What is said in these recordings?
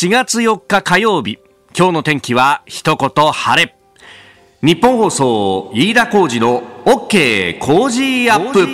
4月4日火曜日。今日の天気は一言晴れ。日本放送飯田浩二の OK 工事アップ。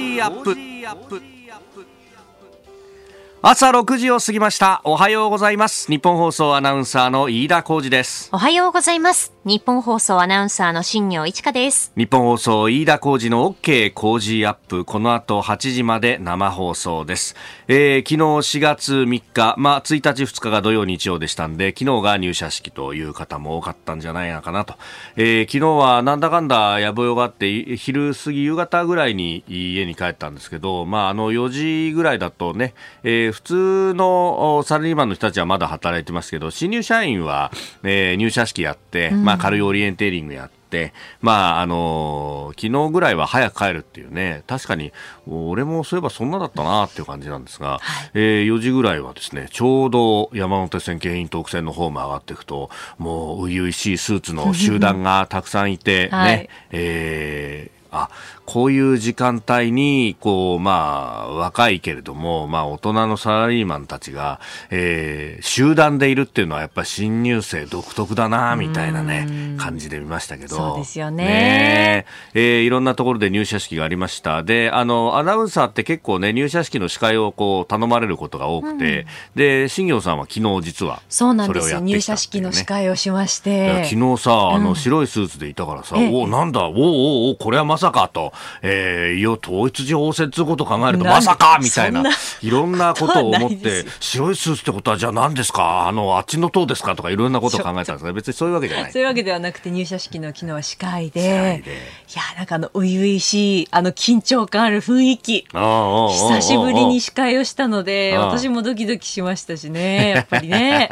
朝6時を過ぎました。おはようございます。日本放送アナウンサーの飯田浩二です。おはようございます日本放送アナウンサーの新業一華です。日本放送飯田浩二の OK 工事アップ。この後8時まで生放送です、えー、昨日4月3日まあ1日2日が土曜日曜でしたんで昨日が入社式という方も多かったんじゃないのかなと、えー、昨日はなんだかんだ野暮用があって昼過ぎ夕方ぐらいに家に帰ったんですけどまああの4時ぐらいだとね、えー、普通のサラリーマンの人たちはまだ働いてますけど新入社員は、えー、入社式やって、まあ軽いオリエンテーリングやって、まあ、あのー、昨日ぐらいは早く帰るっていうね、確かに、俺もそういえばそんなだったなっていう感じなんですが、はい、えー、4時ぐらいはですね、ちょうど山手線京浜東北線の方も上がっていくと、もう、初々しいスーツの集団がたくさんいて、ね、はい、えーあこういう時間帯にこう、まあ、若いけれども、まあ、大人のサラリーマンたちが、えー、集団でいるっていうのはやっぱり新入生独特だなみたいなね感じで見ましたけど。そうですよね。ね、え。ー、いろんなところで入社式がありました。であのアナウンサーって結構ね入社式の司会をこう頼まれることが多くて、うん、で新業さんは昨日実はそうなんですよ、ね、入社式の司会をしまして。昨日さあの白いスーツでいたからさ、うん、おなんだおおおこれはまさかと。えー、要統一地方選ということを考えるとまさかみたいないろんなことを思って白いスーツってことはじゃあ何ですか？あのあっちの党ですか？とかいろんなことを考えたんですが別にそういうわけじゃない。そういうわけではなくて入社式の昨日は司会でいやなんかあの初々しいあの緊張感ある雰囲気。久しぶりに司会をしたので私もドキドキしましたしね やっぱりね。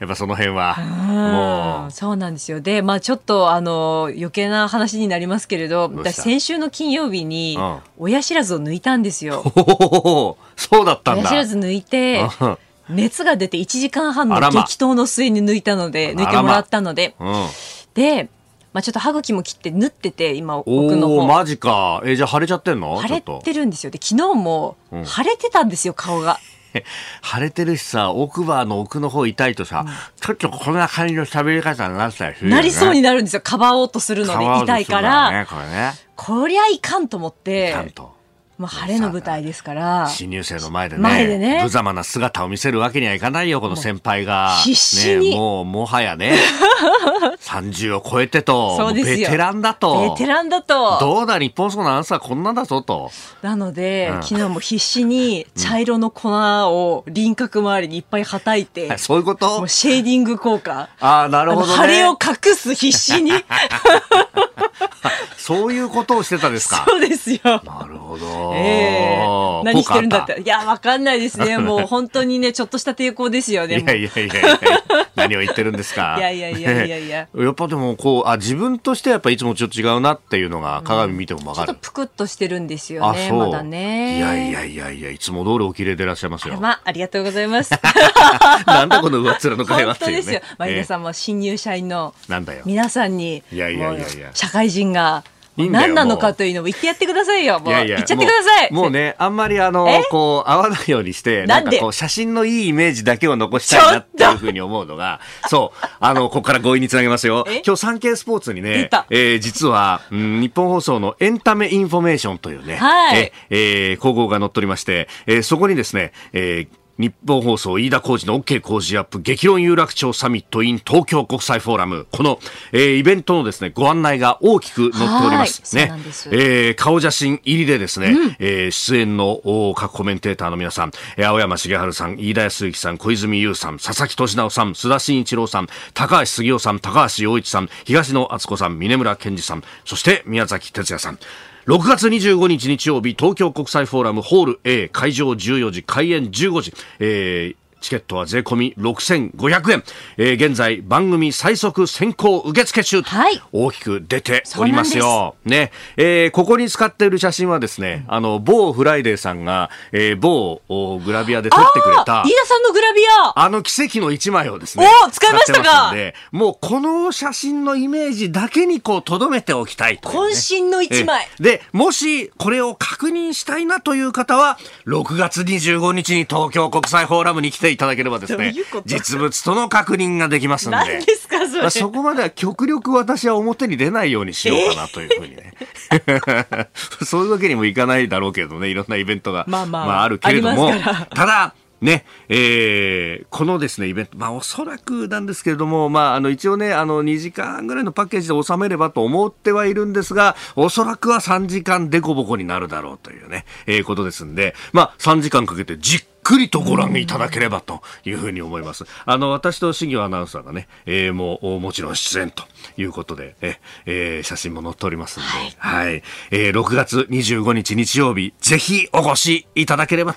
やっぱその辺はもう。そうなんですよ。でまあちょっとあの余計な話になりますけれど私先週の金曜日に親知らずを抜いたんですよ。そうだったんだ。親知らず抜いて熱が出て1時間半の激闘の末に抜いたので抜いてもらったので、うん、でまあ、ちょっと歯茎も切って縫ってて今奥の方。マジか。えじゃあ腫れちゃってんの？腫れてるんですよ。で昨日も腫れてたんですよ、顔が腫れてるしさ、奥歯の奥の方痛いとさ、うん、ちょっとこんな感じの喋り方になったりする、ね、なりそうになるんですよ。かばおうとするので痛いから。ね、これね。こりゃいかんと思って。いかんと。まあ、晴れの舞台ですから。新入生の前でね。前でね。無様な姿を見せるわけにはいかないよ、この先輩が。必死に。ね、もう、もはやね。30を超えてと。そうですベテランだと。ベテランだと。どうだ、日本層のアンサーこんなんだぞと。なので、うん、昨日も必死に茶色の粉を輪郭周りにいっぱいはたいて。うん、そういうこと？もうシェーディング効果。ああ、なるほど、ね。腫れを隠す必死に。そういうことをしてたですか？そうですよ。なるほど。ええー、何してるんだって。いや、わかんないですね。もう本当にね、ちょっとした抵抗ですよね。いやいやいやいや何を言ってるんですか。いやいやいやいやいや。やっぱでも、こう、あ、自分としてやっぱいつもちょっと違うなっていうのが鏡見てもわかる、うん、ちょっとぷくっとしてるんですよね。まだね。いやいやいやいや、いつも通りお綺麗でいらっしゃいますよ。まあ、ありがとうございます。なんだこの上っ面の会話ってね、本当ですよ。まあ、皆さんも新入社員の皆さんに、いやいやいやいや、社会人が、何なのかというのを言ってやってくださいよ。もう。いやいや言っちゃってください。もうね、あんまりあの、こう、合わないようにして、なんかこう、写真のいいイメージだけを残したいなっていうふうに思うのが、そう、あの、ここから強引につなげますよ。今日産経スポーツにね、えー、実は、うん、ニッポン放送のエンタメインフォメーションというね、はい、ええー、広告が載っておりまして、えー、そこにですね、えー、日本放送飯田浩二の OK 工事アップ激論有楽町サミット in 東京国際フォーラム。この、えー、イベントのですねご案内が大きく載っております。ね、えー、顔写真入りでですね、うん、えー、出演の各コメンテーターの皆さん、えー、青山茂春さん飯田康之さん小泉悠さん佐々木俊直さん須田慎一郎さん高橋杉雄さん高橋洋一さん東野敦子さん峰村健二さんそして宮崎哲也さん6月25日日曜日東京国際フォーラムホール A 会場14時開演15時、えーチケットは税込み6500円、えー、現在番組最速先行受付中と大きく出ておりますよ。ね、えー、ここに使っている写真はですね、あの某フライデーさんが、えー、某グラビアで撮ってくれた飯田さんのグラビア。あの奇跡の一枚をですねお使いましたか？もうこの写真のイメージだけにこう留めておきたいと、ね、渾身の一枚、でもしこれを確認したいなという方は6月25日に東京国際フォーラムに来てでいただければですね、実物との確認ができますんで。何ですかそれ、まあ、そこまでは極力私は表に出ないようにしようかなというふうにね。そういうわけにもいかないだろうけどね、いろんなイベントが、まあまあ、まあ、あるけれども、ただ、ね、えー、このですね、イベント、まあおそらくなんですけれども、まああの一応ね、あの2時間ぐらいのパッケージで収めればと思ってはいるんですが、おそらくは3時間でこぼこになるだろうというね、えー、ことですんで、まあ3時間かけてじっくりとご覧いただければというふうに思います。あの、私と新業アナウンサーがね、えー、もう、もちろん出演ということで、え、えー、写真も載っておりますんで、はい、はい、えー、6月25日日曜日、ぜひお越しいただければ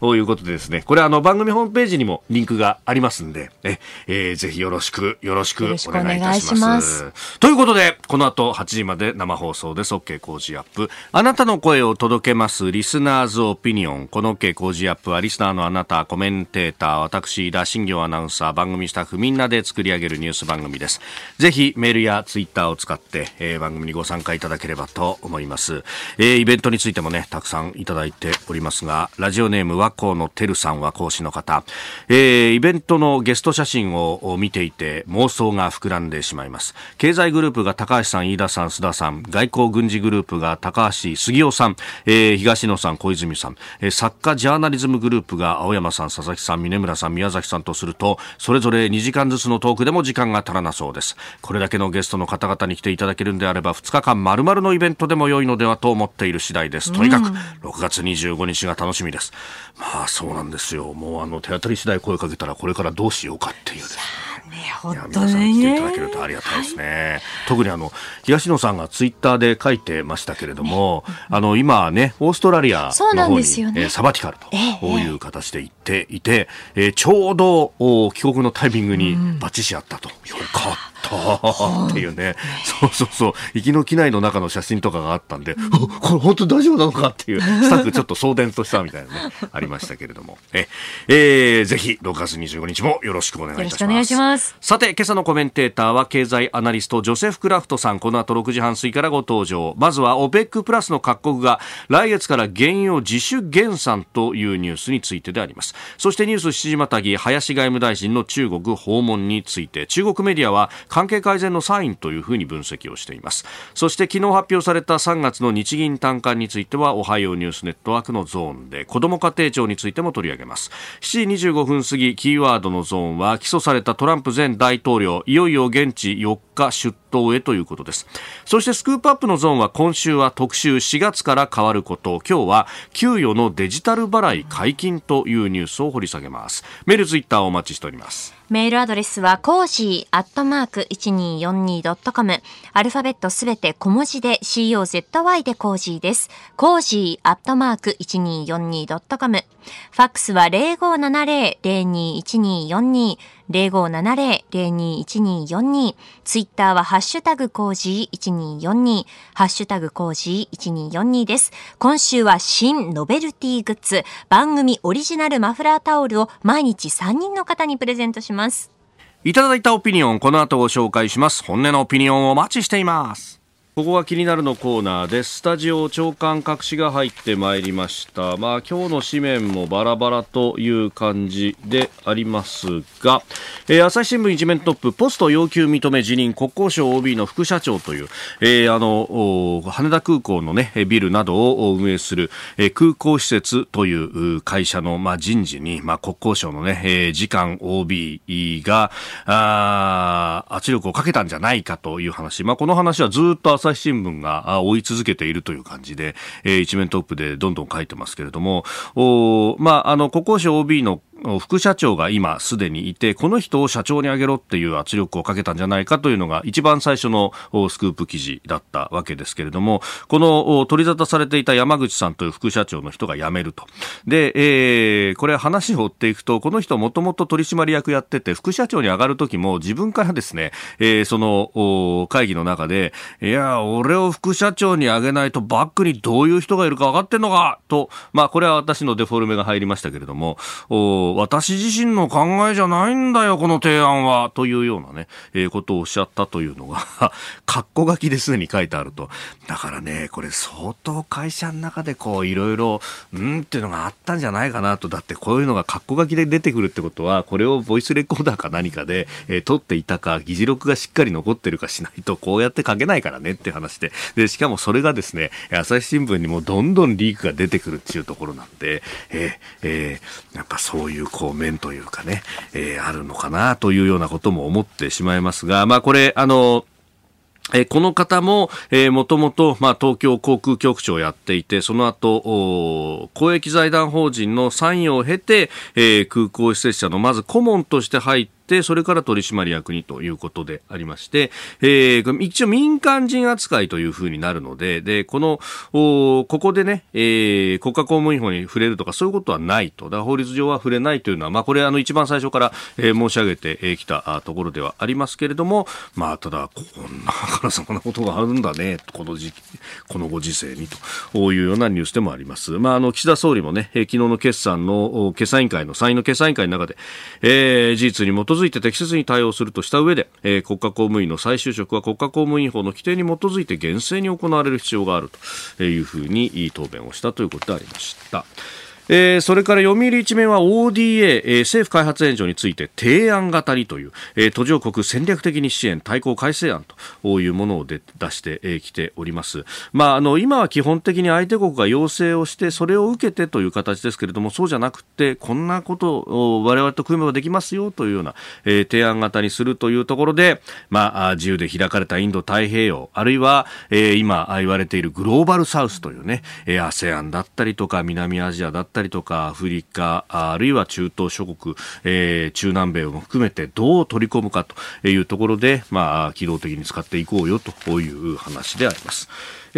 ということでですね、これあの、番組ホームページにもリンクがありますんで、え、えー、ぜひよろしく、よろしくお願いいたします。ますということで、この後8時まで生放送です。OK 工事アップ。あなたの声を届けます、リスナーズオピニオン。この OK 工事アップはリスナーのあなた、コメンテーター、私、田新行アナウンサー、番組スタッフみんなで作り上げるニュース番組です。ぜひメールやツイッターを使って、えー、番組にご参加いただければと思います。えー、イベントについてもね、たくさんいただいておりますが、ラジオネーム和光のてるさんは講師の方、えー、イベントのゲスト写真を見ていて妄想が膨らんでしまいます。経済グループが高橋さん、飯田さん、須田さん、外交軍事グループが高橋杉雄さん、えー、東野さん、小泉さん、えー、作家ジャーナリズムグループが青山さん、佐々木さん、峰村さん、宮崎さんとすると、それぞれ2時間ずつのトークでも時間が足らなそうです。これだけのゲストの方々に来ていただけるんであれば、2日間丸々のイベントでも良いのではと思っている次第です。とにかく、6月25日が楽しみです。まあ、そうなんですよ。もう、あの、手当たり次第声かけたら、これからどうしようかっていうですね。本当皆さん来ていただけるとありがたいですね、はい、特にあの東野さんがツイッターで書いてましたけれども、ね、あの今ねオーストラリアの方に、ね。えー、サバティカルと、こういう形で行っていて、えー、ちょうど帰国のタイミングにバッチシあったと、うん、よかったったっていうね、そうそうそう、行きの機内の中の写真とかがあったんで、うん、これ本当大丈夫なのかっていう、スタッフちょっと送電としたみたいなね、ありましたけれども、え、えー、ぜひ6月25日もよろしくお願いいたします。よろしくお願いします。さて、今朝のコメンテーターは経済アナリスト、ジョセフ・クラフトさん、この後6時半過ぎからご登場。まずは、オペックプラスの各国が来月から原油を自主減産というニュースについてであります。そしてニュース7時またぎ、林外務大臣の中国訪問について、中国メディアは関係改善のサインというふうに分析をしています。そして昨日発表された3月の日銀短観についてはおはようニュースネットワークのゾーンで子ども家庭庁についても取り上げます。7時25分過ぎキーワードのゾーンは起訴されたトランプ前大統領いよいよ現地4日出頭へということです。そしてスクープアップのゾーンは今週は特集4月から変わること。今日は給与のデジタル払い解禁というニュースを掘り下げます。メールツイッターお待ちしております。メールアドレスは、 cozy アットマーク 1242.com。アルファベットすべて小文字で COZY でコージーです。 cozy アットマーク 1242.com。ファックスは0570-021242。0570-021242。ツイッターはハッシュタグコージー1242。ハッシュタグコージー1242です。今週は新ノベルティグッズ、番組オリジナルマフラータオルを毎日3人の方にプレゼントします。いただいたオピニオン、この後ご紹介します。本音のオピニオンをお待ちしています。ここは気になるのコーナーです。スタジオ長官隠しが入ってまいりました。まあ今日の紙面もバラバラという感じでありますが、えー、朝日新聞一面トップ、ポスト要求認め辞任、国交省 OB の副社長という、えー、あの、羽田空港のね、ビルなどを運営する、えー、空港施設という会社の、まあ、人事に、まあ、国交省のね、えー、次官 OB が、あ圧力をかけたんじゃないかという話。まあ、この話はずっと朝朝日新聞が追い続けているという感じで、えー、一面トップでどんどん書いてますけれども、おまあ、あの、国交省 OB の副社長が今すでにいて、この人を社長に上げろっていう圧力をかけたんじゃないかというのが一番最初のスクープ記事だったわけですけれども、この取り沙汰されていた山口さんという副社長の人が辞めると。で、えー、これ話を追っていくと、この人もともと取締役やってて、副社長に上がる時も自分からですね、えー、その会議の中で、いや、俺を副社長に上げないとバックにどういう人がいるか分かってんのかと、まあこれは私のデフォルメが入りましたけれども、私自身の考えじゃないんだよ、この提案は、というようなね、えー、ことをおっしゃったというのが、括弧書きですでに書いてあると。だからね、これ相当会社の中でこう、いろいろ、うんっていうのがあったんじゃないかなと。だってこういうのが括弧書きで出てくるってことは、これをボイスレコーダーか何かで、えー、撮っていたか、議事録がしっかり残ってるかしないと、こうやって書けないからねって話で。で、しかもそれがですね、朝日新聞にもどんどんリークが出てくるっていうところなんで、えー、えー、やっぱそういうこう面というかね、えー、あるのかなというようなことも思ってしまいますが、まあこれ、あの、えこの方も、えー、もともと、まあ、東京航空局長をやっていて、その後、公益財団法人の参与を経て、えー、空港施設者のまず顧問として入っ、てそれから取締役にということでありまして、えー、一応民間人扱いというふうになるのででこのおここでね、えー、国家公務員法に触れるとかそういうことはないとだ法律上は触れないというのは、まあ、これあの一番最初から、えー、申し上げてきたところではありますけれども、まあ、ただこんなからそんなことがあるんだねこの時期このご時世にというようなニュースでもあります。まあ、あの岸田総理もね、昨日の決算の決算委員会の参院の決算委員会の中で、えー、事実に基づいて適切に対応するとした上で、えー、国家公務員の再就職は国家公務員法の規定に基づいて厳正に行われる必要があるというふうに答弁をしたということでありました。えー、それから読売一面は ODA、えー、政府開発援助について提案型にという、えー、途上国戦略的に支援対抗改正案というものをで出してき、ております。まあ、あの、今は基本的に相手国が要請をして、それを受けてという形ですけれども、そうじゃなくて、こんなことを我々と組めばできますよというような、えー、提案型にするというところで、まあ、自由で開かれたインド太平洋、あるいは、えー、今言われているグローバルサウスというね、えー、ASEAN だったりとか、南アジアだったりったりとかアフリカあるいは中東諸国、えー、中南米も含めてどう取り込むかというところで、まあ、機動的に使っていこうよという話であります。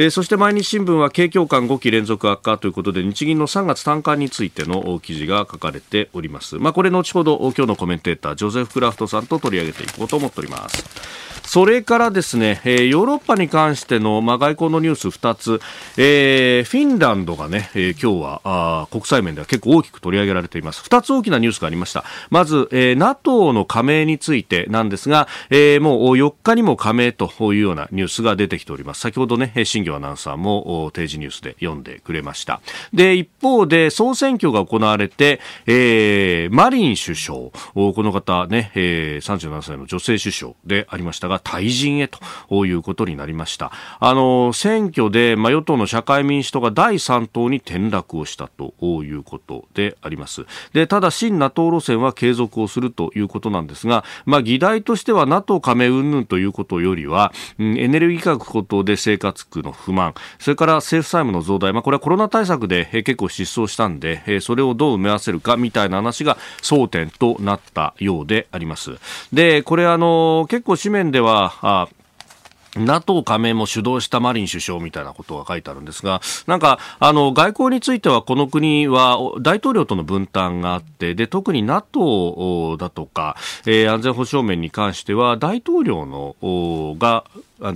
えー、そして毎日新聞は景況感5期連続悪化ということで日銀の3月単価についての記事が書かれております。まあ、これ後ほど今日のコメンテータージョゼフ・クラフトさんと取り上げていこうと思っております。それからですね、えー、ヨーロッパに関しての、まあ、外交のニュース2つ、えー、フィンランドがね、えー、今日はあ国際面では結構大きく取り上げられています。2つ大きなニュースがありました。まず、えー、NATO の加盟についてなんですが、えー、もう4日にも加盟というようなニュースが出てきております。先ほどね、新業アナウンサーも定時ニュースで読んでくれました。で、一方で総選挙が行われて、えー、マリン首相、この方ね、えー、37歳の女性首相でありましたが、退陣へということになりました。あの、選挙で、まあ、与党の社会民主党が第3党に転落をしたということであります。で、ただ、新 NATO 路線は継続をするということなんですが、まあ、議題としては NATO 加盟云々ということよりは、うん、エネルギー価格高騰で生活苦の不満、それから政府債務の増大、まあ、これはコロナ対策で結構失踪したんで、それをどう埋め合わせるかみたいな話が争点となったようであります。で、これあの、結構紙面ではは、あ NATO 加盟も主導したマリン首相みたいなことが書いてあるんですが、なんか、あの、外交についてはこの国は大統領との分担があって、で、特に NATO だとか、えー、安全保障面に関しては大統領の、が、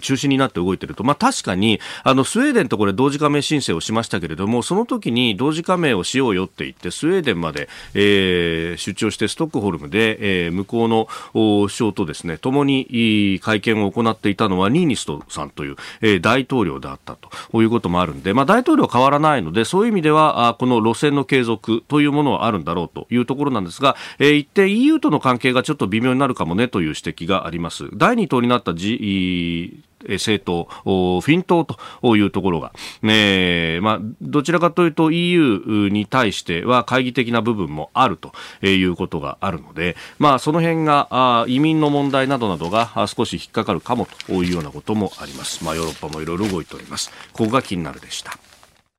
中心になって動いていると、まあ、確かにあのスウェーデンとこれ同時加盟申請をしましたけれどもその時に同時加盟をしようよって言ってスウェーデンまで、えー、出張してストックホルムで、えー、向こうの首相とですね共に会見を行っていたのはニーニストさんという、えー、大統領であったと。こういうこともあるんで、まあ、大統領は変わらないのでそういう意味ではあこの路線の継続というものはあるんだろうというところなんですが、えー、一定 EU との関係がちょっと微妙になるかもねという指摘があります。第2党になった、G 政党、フィン党というところが、ねまあ、どちらかというと EU に対しては懐疑的な部分もあるということがあるので、まあ、その辺が移民の問題などなどが少し引っかかるかもというようなこともあります。まあ、ヨーロッパもいろいろ動いております。ここが気になるでした。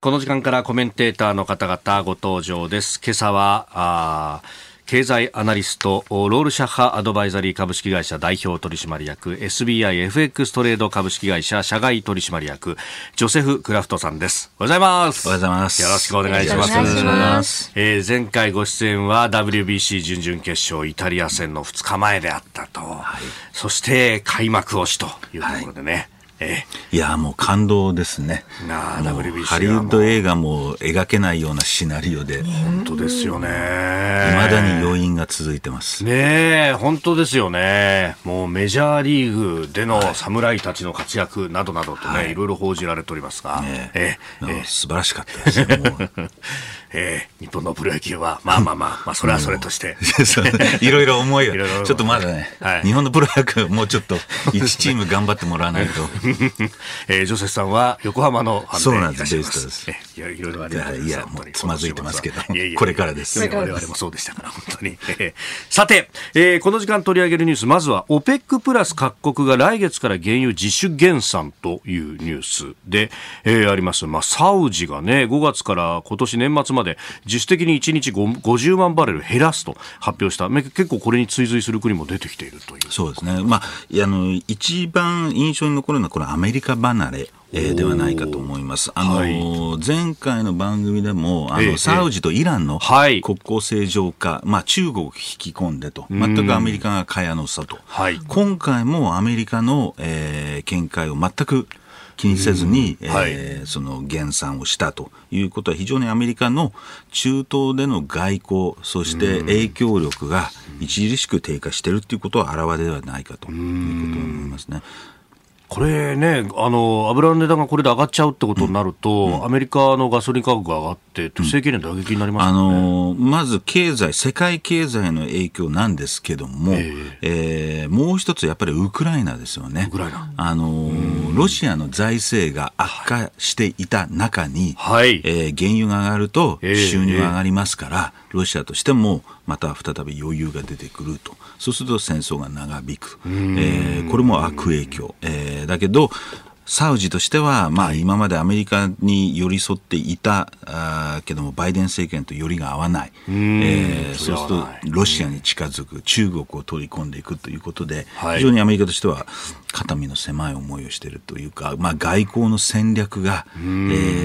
この時間からコメンテーターの方々ご登場です。今朝は、あ経済アナリストロールシャッハアドバイザリー株式会社代表取締役 SBIFX トレード株式会社社外取締役ジョセフ・クラフトさんです。おはようございます。おはようございます。よろしくお願いします。えー、前回ご出演は WBC 準々決勝イタリア戦の2日前であったと、はい、そして開幕をしというところでね、はいええ、いやもう感動ですね。ハリウッド映画も描けないようなシナリオで。本当ですよね。いまだに余韻が続いてます。ね本当ですよね。もうメジャーリーグでの侍たちの活躍などなどとね、はい、いろいろ報じられておりますが、ね、え。ええ。素晴らしかったですよ えー、日本のプロ野球は、まあまあまあ、まあ、それはそれとして。いろいろ思いが、ちょっとまだね、はい、日本のプロ野球、もうちょっと、1チーム頑張ってもらわないと。えー、ジョセフさんは横浜のそうなんです、ベストです。いや、いろいろありがとういや、もうつまずいてますけど、これからです。我々もそうでしたから、本当に。さて、えー、この時間取り上げるニュース、まずは、OPEC プラス各国が来月から原油自主減産というニュースで、えー、あります。まあ、サウジがね、5月から今年年末まで自主的に1日50万バレル減らすと発表した。結構これに追随する国も出てきているという。そうですね、まあ、あの一番印象に残るのはこれアメリカ離れえー、ではないかと思います。あの、はい、前回の番組でも、あの、えー、サウジとイランの国交正常化、まあ中国を引き込んでと、全くアメリカが蚊帳の差と、はい、今回もアメリカの、えー、見解を全く気にせずに、えーはい、その減産をしたということは非常にアメリカの中東での外交そして影響力が著しく低下しているということは表れではないかということを思いますね。これね、あの油の値段がこれで上がっちゃうってことになると、うん。うん、アメリカのガソリン価格が上がって、政権への打撃になります、ね、あのまず経済、世界経済の影響なんですけども、えー、えー、もう一つ、やっぱりウクライナですよね。あのロシアの財政が悪化していた中に、はい、えー、原油が上がると収入が上がりますから、えー、ロシアとしてもまた再び余裕が出てくると。そうすると戦争が長引く。えー、これも悪影響。えー、だけど、サウジとしては、まあ、今までアメリカに寄り添っていたあけどもバイデン政権と寄りが合わない、えー、そうするとロシアに近づく。中国を取り込んでいくということで、はい、非常にアメリカとしては肩身の狭い思いをしているというか、まあ、外交の戦略が、え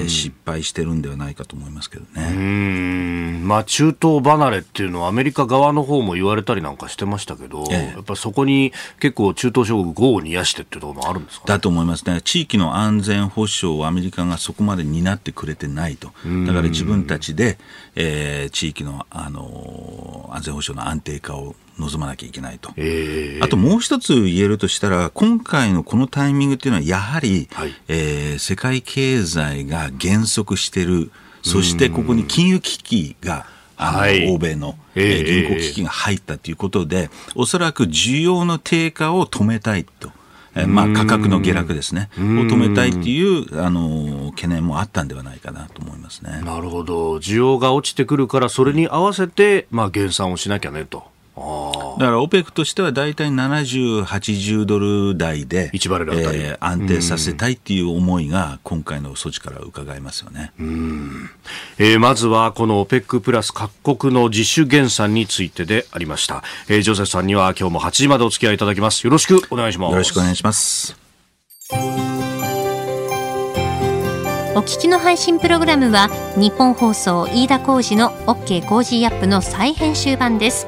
ー、失敗してるんではないかと思いますけどね。まあ、中東離れっていうのはアメリカ側の方も言われたりなんかしてましたけど、ええ、やっぱりそこに結構中東諸国豪を煮やしてっていうところもあるんですか、ね、だと思いますね。地域の安全保障をアメリカがそこまで担ってくれてないと。だから自分たちで、えー、地域の、あのー、安全保障の安定化を望まなきゃいけないと、えー、あともう一つ言えるとしたら今回のこのタイミングっていうのはやはり、はい、えー、世界経済が減速してる。そしてここに金融危機があの、はい、欧米の、えー、銀行危機が入ったということで、おそらく需要の低下を止めたいと。えまあ、価格の下落ですね、を止めたいっていうあの懸念もあったんではないかなと思いますね。なるほど、需要が落ちてくるから、それに合わせて、まあ、減産をしなきゃねと。だから OPEC としては大体70、80ドル台で、1バレルあたり、えー、安定させたいっていう思いが今回の措置から伺えますよね。うんえー、まずはこの OPEC プラス各国の自主減産についてでありました。えー、ジョセフさんには今日も8時までお付き合いいただきます。よろしくお願いします。よろしくお願いします。お聞きの配信プログラムは日本放送飯田浩司の OK コージーアップの再編集版です。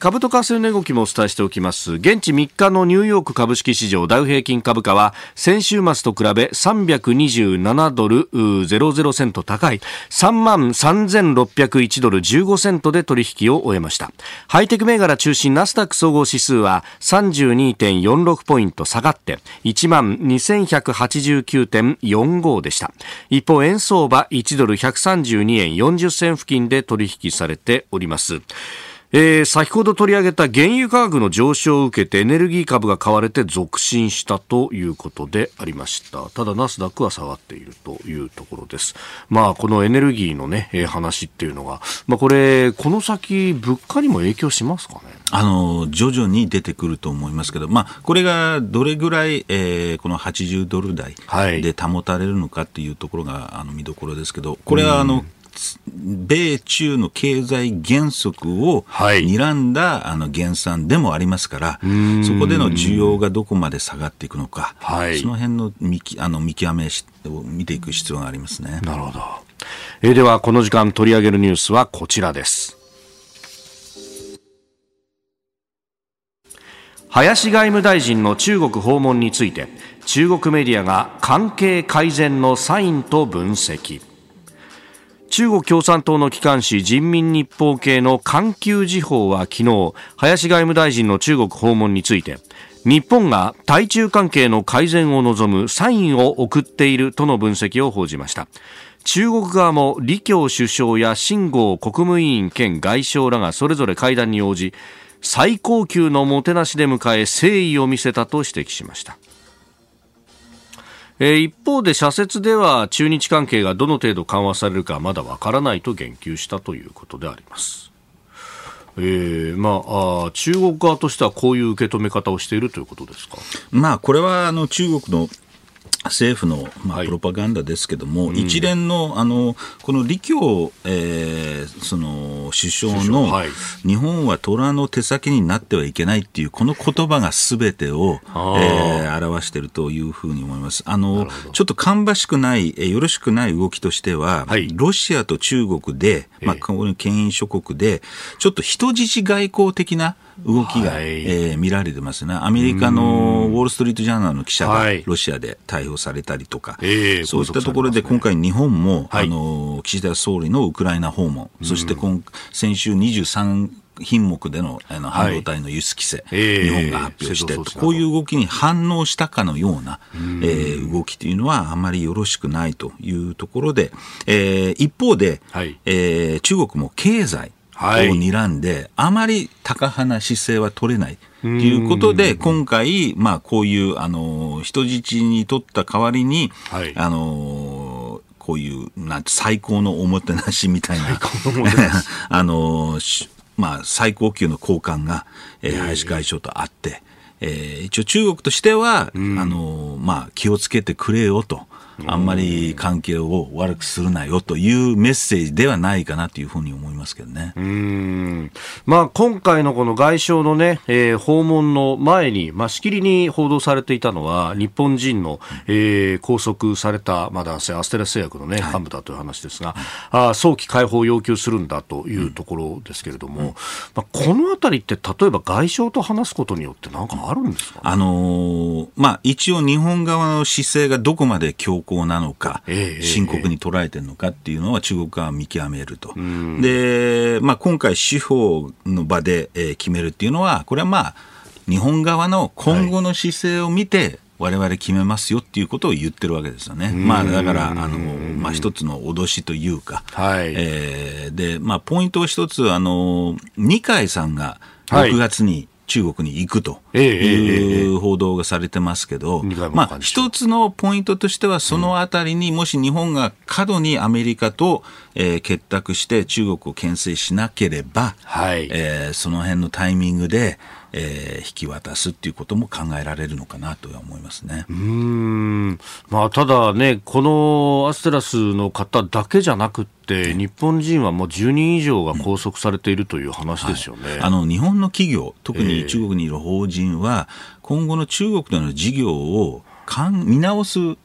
株と為替の値動きもお伝えしておきます。現地3日のニューヨーク株式市場ダウ平均株価は先週末と比べ327ドル00セント高い3万3601ドル15セントで取引を終えました。ハイテク銘柄中心ナスダック総合指数は32.46ポイント下がって1万2189.45でした。一方円相場1ドル132円40銭付近で取引されております。えー、先ほど取り上げた原油価格の上昇を受けてエネルギー株が買われて続伸したということでありました。ただナスダックは下がっているというところです。まあこのエネルギーのね、えー、話っていうのがまあこれこの先物価にも影響しますかね？あの徐々に出てくると思いますけど、まあ、これがどれぐらい、えー、この80ドル台で保たれるのかっていうところが、あの見どころですけど、これはあの、米中の経済原則を睨んだ、はい、あの減産でもありますから、そこでの需要がどこまで下がっていくのか、はい、その辺の見あの見極めを見ていく必要がありますね。なるほど。えー、では、この時間取り上げるニュースはこちらです。林外務大臣の中国訪問について中国メディアが関係改善のサインと分析中国共産党の機関紙人民日報系の環球時報は昨日林外務大臣の中国訪問について日本が対中関係の改善を望むサインを送っているとの分析を報じました。中国側も李強首相や秦剛国務委員兼外相らがそれぞれ会談に応じ最高級のもてなしで迎え誠意を見せたと指摘しました。えー、一方で社説では中日関係がどの程度緩和されるかまだわからないと言及したということであります。えーまあ、あ中国側としてはこういう受け止め方をしているということですか、まあ、これはあの中国の政府の、まあ、プロパガンダですけども、はい、一連のあのこの李強、えー、その首相の、はい、日本は虎の手先になってはいけないっていうこの言葉がすべてを、えー、表しているというふうに思います。あのちょっと芳しくない、えー、よろしくない動きとしては、はい、ロシアと中国で、まあ、この権威諸国でちょっと人質外交的な動きが、はい、えー、見られてますね。アメリカのウォール・ストリート・ジャーナルの記者がロシアで逮捕されたりとか、はい、そういったところで今回日本も、はい、あの岸田総理のウクライナ訪問、そして今先週23品目でのあの半導体の輸出規制、はい、日本が発表して、えー、こういう動きに反応したかのような、えー、動きというのはあまりよろしくないというところで、えー、一方で、はい、えー、中国も経済、を睨んで、はい、あまり高派な姿勢は取れない。ということで、今回、まあ、こういう、あの、人質に取った代わりに、はい、あの、こういう、な最高のおもてなしみたいな、あの、まあ、最高級の高官が、えー、林外相と会って、えー、一応中国としては、あの、まあ、気をつけてくれよと。あんまり関係を悪くするなよというメッセージではないかなというふうに思いますけどね。うん。まあ、今回のこの外相のね、えー、訪問の前に、まあ、しきりに報道されていたのは、日本人の、えー、拘束された、まあ、男性、アステラス製薬のね、幹部だという話ですが、あ早期解放を要求するんだというところですけれども、うん、まあ、このあたりって、例えば外相と話すことによって、なんかあるんですか、ね、あのー、まあ、一応、日本側の姿勢がどこまで強硬なのか、深刻に捉えてるのかっていうのは中国側は見極めると。で、まあ、今回司法の場で、え決めるっていうのは、これはまあ、日本側の今後の姿勢を見て、我々決めますよっていうことを言ってるわけですよね。まあ、だから、あの、まあ、一つの脅しというか、はい、えー、で、まあ、ポイントは一つ、あの、二階さんが6月に、中国に行くという報道がされてますけど、まあ、一つのポイントとしては、そのあたりにもし日本が過度にアメリカと、えー、結託して中国を牽制しなければ、はい。えー、その辺のタイミングで、えー、引き渡すっていうことも考えられるのかなとは思いますね。うん。まあ、ただね、このアステラスの方だけじゃなくて、日本人はもう10人以上が拘束されているという話ですよね。はい、あの、日本の企業、特に中国にいる法人は、今後の中国での事業を見直す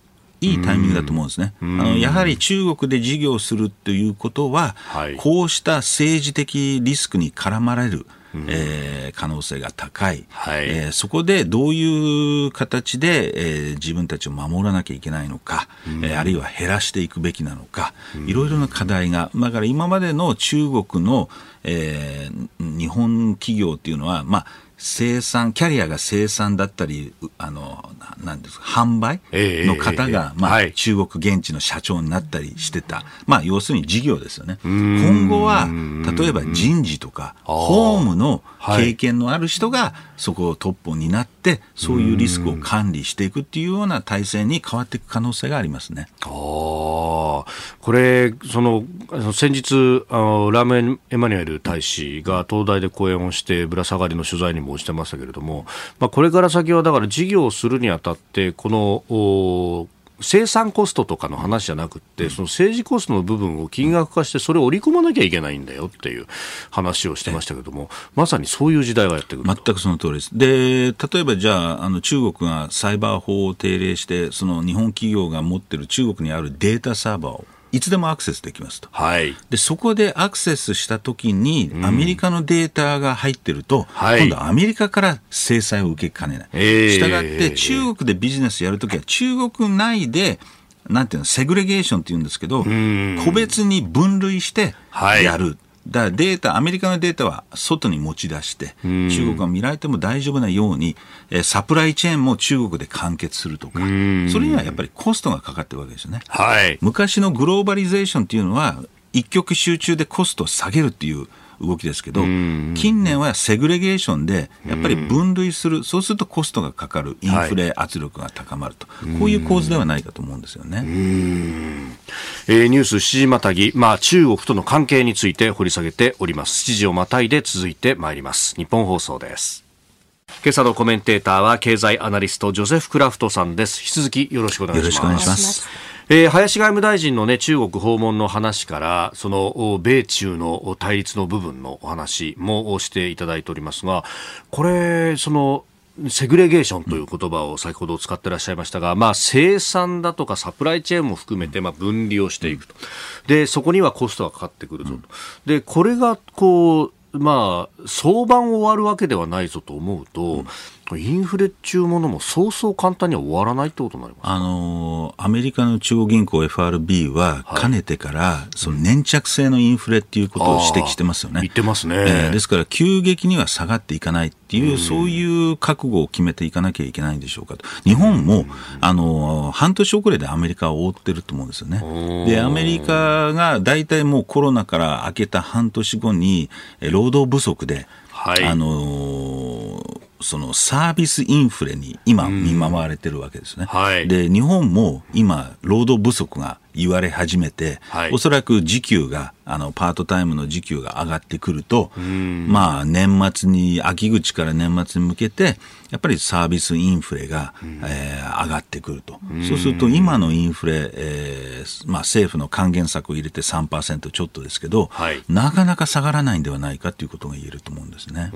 いいタイミングだと思うんですね。あのやはり中国で事業するということは、はい、こうした政治的リスクに絡まれる。えー、可能性が高い、はい、えー、そこでどういう形で、えー、自分たちを守らなきゃいけないのか、うん、えー、あるいは減らしていくべきなのか、いろいろな課題が、だから今までの中国の、えー、日本企業っていうのは、まあ、生産、キャリアが生産だったり、あの、なんですか、販売の方が、えー、まあ、はい、中国現地の社長になったりしてた。まあ、要するに事業ですよね。今後は、例えば人事とか、ホームの経験のある人が、そこをトップになって、そういうリスクを管理していくっていうような体制に変わっていく可能性がありますね。あこれ、その、先日、あのラーメン・エマニュエル大使が東大で講演をして、ぶら下がりの取材にも応じてましたけれども、まあ、これから先はだから事業をするにあたって、この、生産コストとかの話じゃなくて、その政治コストの部分を金額化して、それを織り込まなきゃいけないんだよっていう話をしてましたけれども、まさにそういう時代がやってくる全くその通りです。で、例えばじゃあ、あの中国がサイバー法を定例して、その日本企業が持ってる中国にあるデータサーバーをいつでもアクセスできますと。はい、でそこでアクセスしたときに、アメリカのデータが入ってると、うん、今度はアメリカから制裁を受けかねない。したがって、中国でビジネスやるときは、中国内で、なんていうの、セグレゲーションっていうんですけど、個別に分類してやる。はいだからデータ、アメリカのデータは外に持ち出して、中国が見られても大丈夫なように、えサプライチェーンも中国で完結するとか、それにはやっぱりコストがかかってるわけですよね。はい、昔のグローバリゼーションっていうのは、一極集中でコストを下げるっていう動きですけど、近年はセグレゲーションで、やっぱり分類する、そうするとコストがかかる、インフレ圧力が高まると、こういう構図ではないかと思うんですよね。えー、ニュース7時またぎ、まあ、中国との関係について掘り下げております。7時をまたいで続いてまいります。日本放送です。今朝のコメンテーターは経済アナリストジョセフ・クラフトさんです。引き続きよろしくお願いします。えー、林外務大臣の、ね、中国訪問の話からその米中の対立の部分のお話もしていただいておりますがこれそのセグレゲーションという言葉を先ほど使ってらっしゃいましたが、まあ、生産だとかサプライチェーンも含めて、まあ、分離をしていくと。で、そこにはコストがかかってくるぞと。で、これが、こう、まあ、相場終わるわけではないぞと思うと、インフレっていうものもそうそう簡単には終わらないってことになりますあのアメリカの中央銀行 FRB は、かねてから、その粘着性のインフレっていうことを指摘してますよね。言ってますね、えー、ですから、急激には下がっていかないっていう、うん、そういう覚悟を決めていかなきゃいけないんでしょうかと。日本も、うん、あの半年遅れでアメリカを覆ってると思うんですよね。で、アメリカが大体もうコロナから明けた半年後に、労働不足で、はい、あのーそのサービスインフレに今見舞われてるわけですね。はい、で、日本も今、労働不足が言われ始めて、はい、おそらく時給が、あの、パートタイムの時給が上がってくると、まあ、年末に、秋口から年末に向けて、やっぱりサービスインフレが、えー、上がってくると。そうすると、今のインフレ、えー、まあ、政府の還元策を入れて3%ちょっとですけど、はい、なかなか下がらないんではないかということが言えると思うんですね。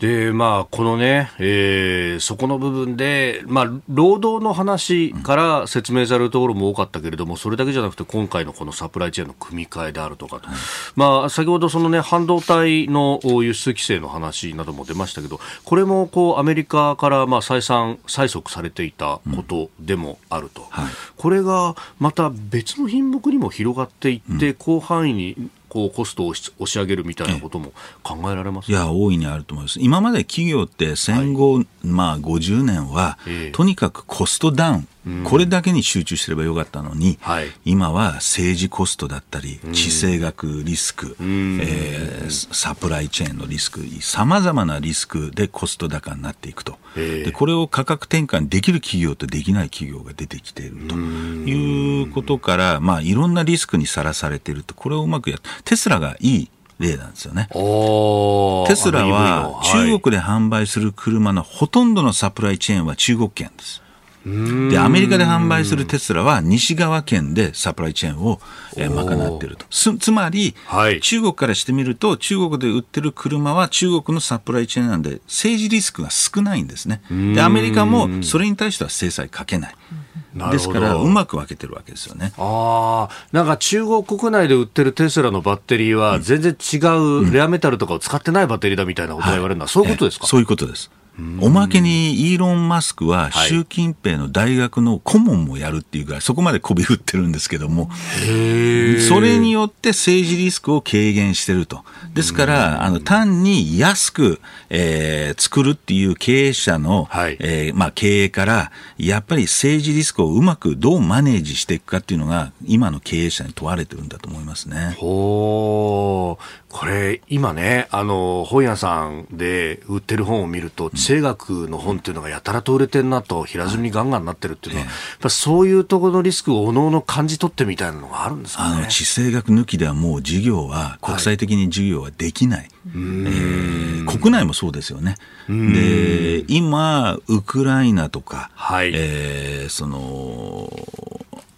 で、まあ、このね、えー、そこの部分で、まあ、労働の話から説明されるところも多かったけれども、それだけじゃなくて、今回のこのサプライチェーンの組み替えであるとかと、まあ、先ほどそのね、半導体の輸出規制の話なども出ましたけど、これもこう、アメリカからまあ再三、催促されていたことでもあると。はい、これがまた別の品目にも広がっていって、広範囲にこうコストを押し上げるみたいなことも考えられます、いや、大いにあると思います。今まで企業って戦後、はい、まあ50年は、えー、とにかくコストダウン、これだけに集中すればよかったのに、はい、今は政治コストだったり、地政学リスク、えー、サプライチェーンのリスク、さまざまなリスクでコスト高になっていくと、で、これを価格転換できる企業とできない企業が出てきているということから、まあ、いろんなリスクにさらされていると、これをうまくやテスラがいい例なんですよね。テスラは中国で販売する車のほとんどのサプライチェーンは中国圏です。で、アメリカで販売するテスラは西側圏でサプライチェーンを、えー、賄っていると。つまり、はい、中国からしてみると、中国で売ってる車は中国のサプライチェーンなんで、政治リスクが少ないんですね。で、アメリカもそれに対しては制裁かけない。ですから、うまく分けてるわけですよね。ああ、なんか中国国内で売ってるテスラのバッテリーは、全然違うレアメタルとかを使ってないバッテリーだみたいなことが言われるのは、そういうことですか、そういうことです。おまけにイーロン・マスクは習近平の大学の顧問もやるっていうぐらい、そこまでこび振ってるんですけども、それによって政治リスクを軽減してると。ですから、あの単に安く、えー、作るっていう経営者の、はい、えー、まあ、経営から、やっぱり政治リスクをうまくどうマネージしていくかっていうのが、今の経営者に問われてるんだと思いますね。ほこれ、今ね、あの、本屋さんで売ってる本を見ると、地政学の本っていうのがやたらと売れてるなと、平積みガンガンなってるっていうのは、やっぱそういうところのリスクをおのおの感じ取ってみたいなのがあるんですか、ね、あの、地政学抜きではもう事業は、国際的に事業はできない。はい、えー、国内もそうですよね。で、今、ウクライナとか、はい、えー、その、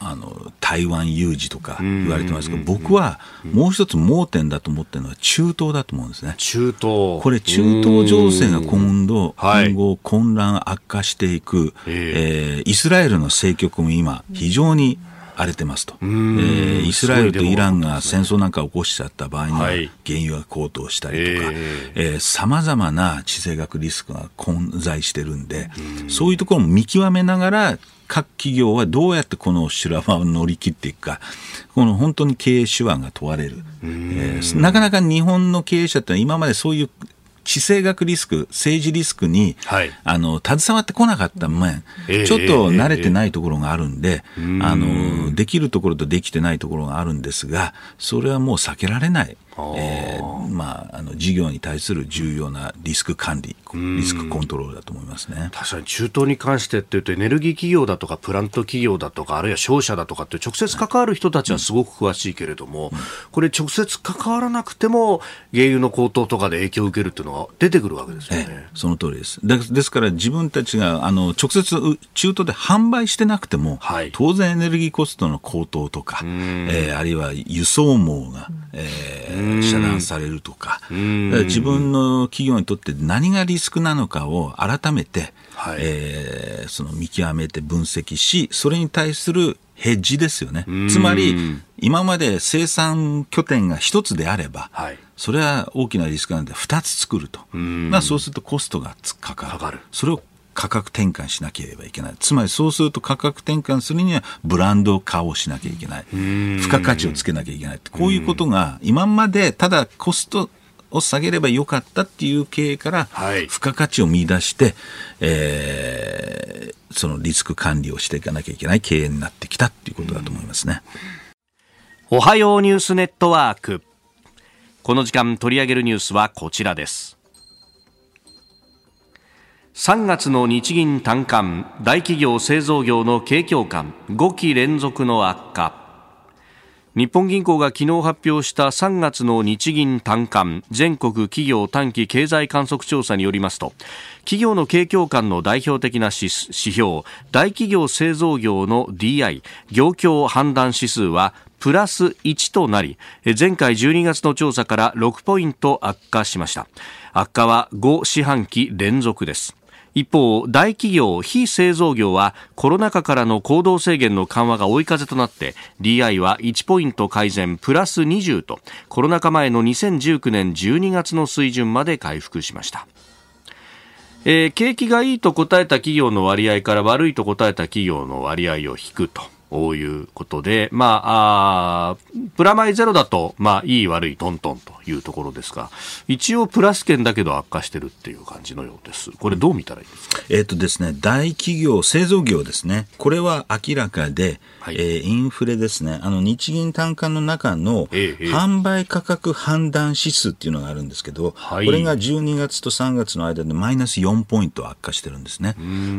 あの台湾有事とか言われてますけど、僕はもう一つ盲点だと思ってるのは中東だと思うんですね。中東。これ、中東情勢が今度、今後、混乱、悪化していく、えー、イスラエルの政局も今、非常に荒れてますと、えー、イスラエルとイランが戦争なんか起こしちゃった場合には、原油が高騰したりとか、さまざまな地政学リスクが混在してるんで、そういうところも見極めながら、各企業はどうやってこの修羅場を乗り切っていくか、この本当に経営手腕が問われる。えー、なかなか日本の経営者って今までそういう地政学リスク、政治リスクに、はい、あの携わってこなかった面、えー、ちょっと慣れてないところがあるんで、えー、あの、できるところとできてないところがあるんですが、それはもう避けられない。えーまあ、あの事業に対する重要なリスク管理、リスクコントロールだと思いますね。確かに中東に関してっていうと、エネルギー企業だとか、プラント企業だとか、あるいは商社だとかって、直接関わる人たちはすごく詳しいけれども、これ、直接関わらなくても、原油の高騰とかで影響を受けるっていうのは出てくるわけですよね。ええ、その通りです。で。ですから、自分たちがあの直接、中東で販売してなくても、はい、当然エネルギーコストの高騰とか、えー、あるいは輸送網が、えー、遮断されるとか、自分の企業にとって何がリスクなのかを改めて、はい、えー、その見極めて分析し、それに対するヘッジですよね。つまり、今まで生産拠点が一つであれば、はい、それは大きなリスクなんで二つ作ると。まあそうするとコストがかかる。かかる。それを価格転換しなければいけない。つまりそうすると価格転換するにはブランド化をしなきゃいけない。付加価値をつけなきゃいけない。こういうことが今までただコストを下げればよかったっていう経営から、付加価値を見出して、えー、そのリスク管理をしていかなきゃいけない経営になってきたっていうことだと思いますね。おはようニュースネットワーク。この時間取り上げるニュースはこちらです。3月の日銀短観大企業製造業の景況感5期連続の悪化。日本銀行が昨日発表した3月の日銀短観全国企業短期経済観測調査によりますと企業の景況感の代表的な指標大企業製造業の DI 業況判断指数はプラス1となり前回12月の調査から6ポイント悪化しました。悪化は5四半期連続です。一方、大企業、非製造業はコロナ禍からの行動制限の緩和が追い風となって DI は1ポイント改善プラス20とコロナ禍前の2019年12月の水準まで回復しました。えー、景気がいいと答えた企業の割合から悪いと答えた企業の割合を引くと。ういうことで、まあ、あプラマイゼロだと、まあ、いい悪いトントンというところですが、一応プラス圏だけど悪化してるっていう感じのようです。これどう見たらいいですか？えっ、とですね、大企業、製造業ですね。これは明らかで、はい、えー、インフレですね。あの、日銀単価の中の、販売価格判断指数っていうのがあるんですけど、はい、これが12月と3月の間でマイナス4ポイント悪化してるんですね。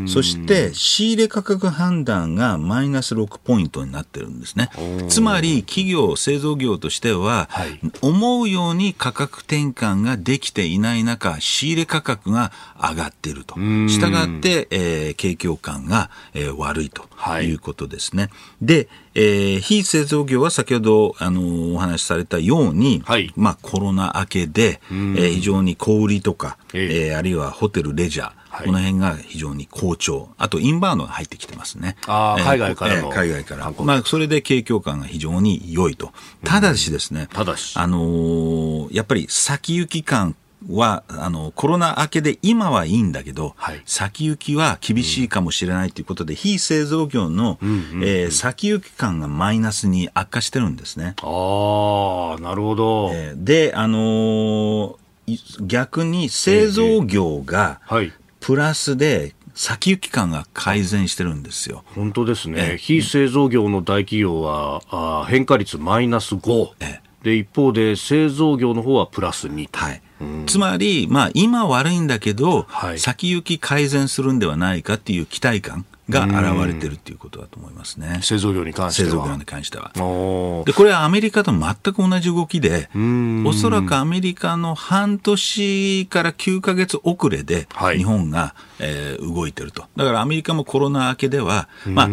そして、仕入れ価格判断がマイナス6ポイントになってるんですね。つまり、企業、製造業としては、はい、思うように価格転換ができていない中、仕入れ価格が上がっていると。したがって、えー、景況感が、えー、悪いと。い。うことですね。はい、で、えー、非製造業は先ほど、あのお話しされたように、はい、まあ、コロナ明けで、えー、非常に小売りとか、えー、あるいはホテル、レジャー、この辺が非常に好調。あと、インバウンドが入ってきてますね。あ海外からの、えー、海外から。まあ、それで景況感が非常に良いと。ただしですね、ただし。あのー、やっぱり先行き感はあのコロナ明けで今はいいんだけど、はい、先行きは厳しいかもしれないということで、うん、非製造業の、うんうんうん、えー、先行き感がマイナスに悪化してるんですね。ああ、なるほど。えー、で、あのー、逆に製造業がプラスで先行き感が改善してるんですよ。本当ですね。非製造業の大企業はあ変化率マイナス5。で一方で製造業の方はプラス2はい、つまり、まあ、今悪いんだけど、はい、先行き改善するんではないかっていう期待感が現れてるっていうことだと思いますね。製造業に関しては。製造業に関しては。で、これはアメリカと全く同じ動きで、おそらくアメリカの半年から9か月遅れで、日本が、はい、えー、動いてると。だからアメリカもコロナ明けでは、まあ、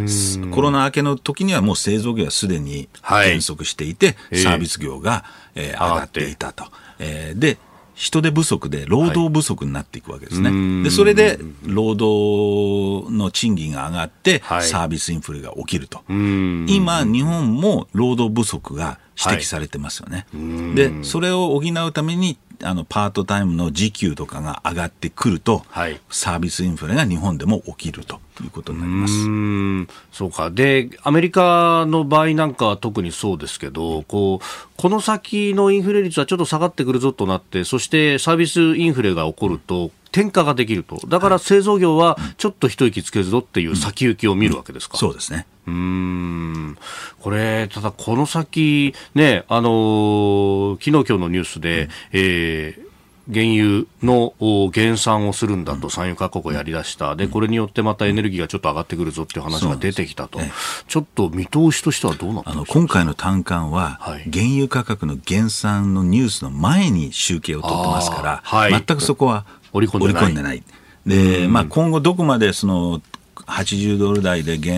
コロナ明けの時にはもう製造業はすでに減速していて、はい、サービス業が、えー、上がっていたと。えー、で、人手不足で労働不足になっていくわけですね。はい、で、それで労働の賃金が上がって、サービスインフレが起きると。今、日本も労働不足が指摘されてますよね。はい、で、それを補うためにあのパートタイムの時給とかが上がってくると、はい、サービスインフレが日本でも起きると。いうことになります。そうか。で、アメリカの場合なんかは特にそうですけど、こうこの先のインフレ率はちょっと下がってくるぞとなって、そしてサービスインフレが起こると、転嫁ができると、だから製造業はちょっと一息つけるぞっていう先行きを見るわけですか。うんうん、そうですね。うん。これ、ただこの先、ね、あのー、昨日今日のニュースで、うん、えー原油の減産をするんだと産油各国やりだした、でこれによってまたエネルギーがちょっと上がってくるぞっていう話が出てきたと、ちょっと見通しとしてはどうなあの今回の単管は、原油価格の減産のニュースの前に集計を取ってますから、はい、全くそこは織り込んでない。で、まあ、今後どこまでその80ドル台で原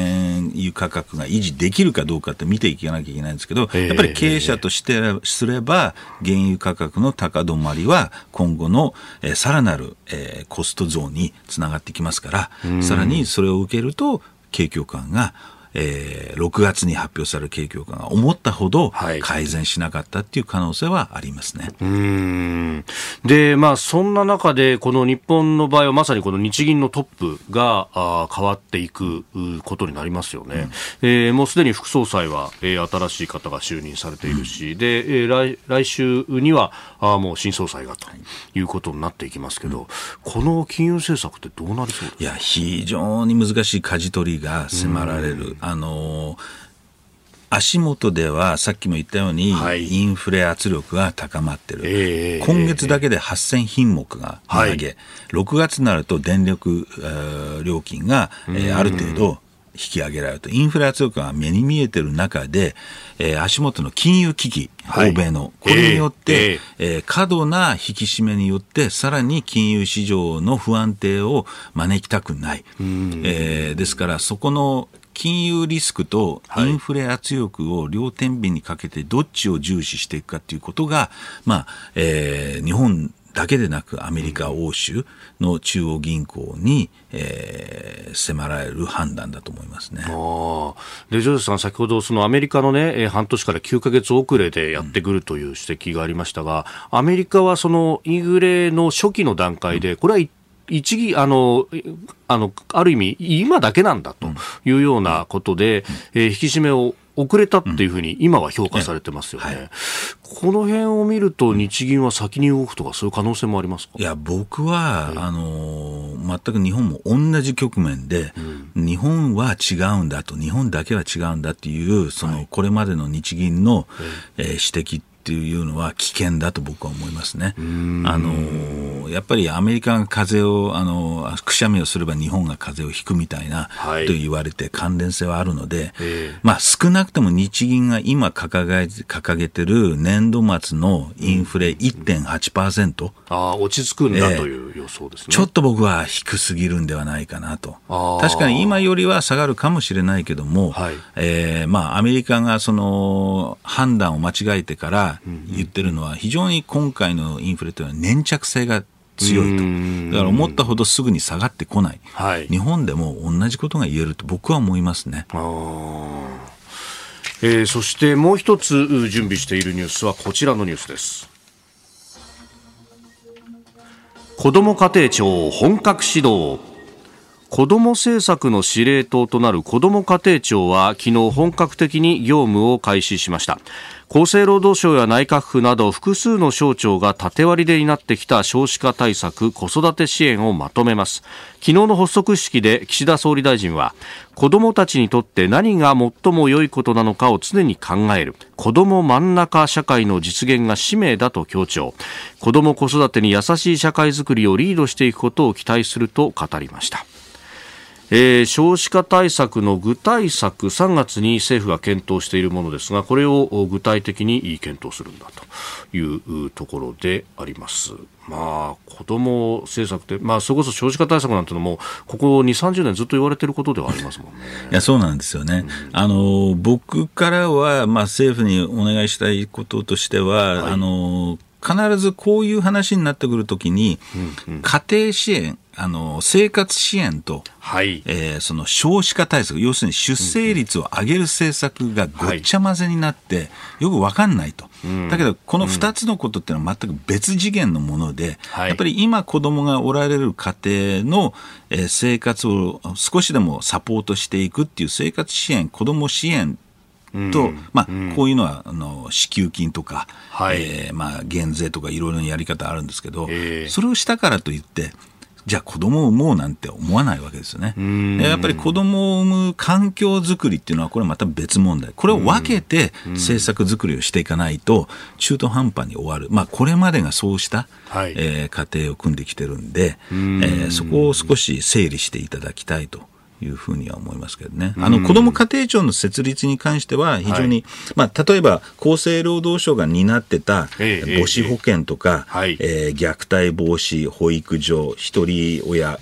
油価格が維持できるかどうかって見ていかなきゃいけないんですけど、やっぱり経営者としてすれば、原油価格の高止まりは今後の、えー、さらなる、えー、コスト増につながってきますから、さらにそれを受けると、景況感がえー、6月に発表される景況感が思ったほど改善しなかったっていう可能性はありますね。はい、うんで、まあ、そんな中で、この日本の場合はまさにこの日銀のトップがあ変わっていくことになりますよね。うん、えー、もうすでに副総裁は、えー、新しい方が就任されているし、うん、で、えー、来来週にはあもう新総裁がということになっていきますけど、うん、この金融政策ってどうなりそうですか？いや、非常に難しい舵取りが迫られる。あの足元ではさっきも言ったように、はい、インフレ圧力が高まってる、えー、今月だけで8000品目が値上げ、はい、6月になると電力、料金が、えー、ある程度引き上げられると、インフレ圧力が目に見えてる中で、えー、足元の金融危機、はい、欧米の、これによって、えー、えー、過度な引き締めによって、さらに金融市場の不安定を招きたくない。えー、ですから、そこの金融リスクとインフレ圧力を両天秤にかけてどっちを重視していくかということが、まあ、えー、日本だけでなくアメリカ、欧州の中央銀行に、えー、迫られる判断だと思いますね。でジョージさん、先ほどそのアメリカの、ね、半年から9か月遅れでやってくるという指摘がありましたが、アメリカはそのインフレの初期の段階で、これは一一義あのあのある意味、今だけなんだというようなことで、えー、引き締めを遅れたっていうふうに今は評価されてますよね、うんはい、この辺を見ると日銀は先に動くとかそういう可能性もありますか？いや僕は、はい、あの全く日本も同じ局面で、うん、日本は違うんだと日本だけは違うんだっていうその、これまでの日銀の、えー、指摘っていうのは危険だと僕は思いますね。あのやっぱりアメリカが風をあのくしゃみをすれば日本が風邪をひくみたいな、はい、と言われて関連性はあるので、まあ少なくとも日銀が今掲げ掲げてる年度末のインフレ1.8%、うん、あ落ち着くんだという予想ですね、ちょっと僕は低すぎるんではないかなと。確かに今よりは下がるかもしれないけども、はい、えー、まあアメリカがその判断を間違えてから言ってるのは、非常に今回のインフレというのは粘着性が強いと。だから思ったほどすぐに下がってこない。はい、日本でも同じことが言えると僕は思いますね。えー、そしてもう一つ準備しているニュースはこちらのニュースです。子ども家庭庁本格指導子ども政策の司令塔となる子ども家庭庁は昨日本格的に業務を開始しました。厚生労働省や内閣府など複数の省庁が縦割りで担ってきた少子化対策子育て支援をまとめます。昨日の発足式で岸田総理大臣は子どもたちにとって何が最も良いことなのかを常に考える。子ども真ん中社会の実現が使命だと強調。子ども子育てに優しい社会づくりをリードしていくことを期待すると語りました。えー、少子化対策の具体策3月に政府が検討しているものですがこれを具体的に検討するんだというところであります。まあ、子ども政策って、まあ、それこそ少子化対策なんてのも、ここ2、30年ずっと言われていることではありますもんね。いや、そうなんですよね。うん、あの、僕からは、まあ、政府にお願いしたいこととしては、はい、あの、必ずこういう話になってくるときに、うんうん、家庭支援、あの生活支援と、はい。えー、その少子化対策、要するに出生率を上げる政策がごっちゃ混ぜになって、よく分かんないと、だけど、この2つのことっていうのは全く別次元のもので、やっぱり今、子供がおられる家庭の、えー、生活を少しでもサポートしていくっていう生活支援、子供支援と、まあ、こういうのはあの支給金とか、はい、えー、まあ、減税とかいろいろなやり方あるんですけど、それをしたからといって、じゃあ子供を産もうなんて思わないわけですよね。やっぱり子供を産む環境づくりっていうのはこれまた別問題。これを分けて政策づくりをしていかないと中途半端に終わる。まあこれまでがそうした、はい、えー、家庭を組んできてるんで、えー、そこを少し整理していただきたいというふうには思いますけどね。あの、子ども家庭庁の設立に関しては、非常に、はい、まあ、例えば、厚生労働省が担ってた母子保険とか、えええー、虐待防止、保育所、一人親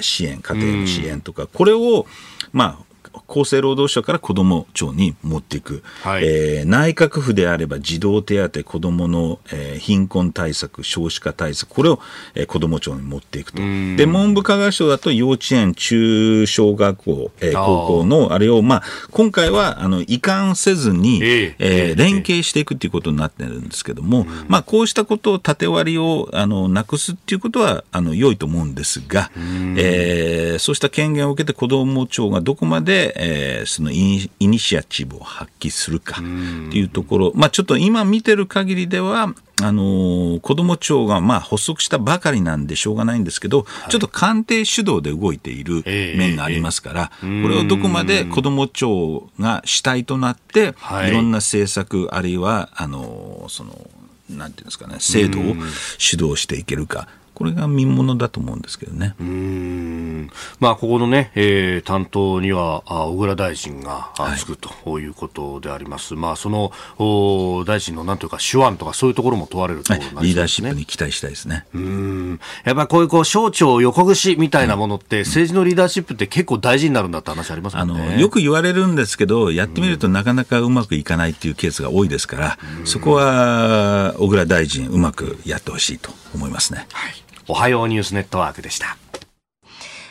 支援、家庭の支援とか、これを、まあ、厚生労働省から子ども庁に持っていく、はい、えー、内閣府であれば児童手当、子どもの、えー、貧困対策、少子化対策、これを、えー、子ども庁に持っていくと。で、文部科学省だと幼稚園、中小学校、えー、高校のあれを、まあ、今回はあの移管せずに、えー、えー、連携していくっていうことになってるんですけども、まあ、こうしたことを縦割りをあのなくすっていうことはあの良いと思うんですが、えー、そうした権限を受けて子ども庁がどこまでえー、そのイニシアチブを発揮するかっていうところ、まあ、ちょっと今見てる限りでは、あの子ども庁がまあ発足したばかりなんでしょうがないんですけど、はい、ちょっと官邸主導で動いている面がありますから、えーえー、これをどこまで子ども庁が主体となって、はい、いろんな政策、あるいはあのそのなんていうんですかね、制度を主導していけるか。これが見ものだと思うんですけどね。うんまあ、ここのね、えー、担当には、あ小倉大臣が、はい、つくということであります。まあ、その、お大臣のなんというか手腕とかそういうところも問われると、ねはい、リーダーシップに期待したいですね。うん。やっぱりこういうこう、省庁横串みたいなものって、はい、政治のリーダーシップって結構大事になるんだって話ありますね。あの、よく言われるんですけど、やってみるとなかなかうまくいかないっていうケースが多いですから、そこは、小倉大臣うまくやってほしいと思いますね。はいおはようニュースネットワークでした。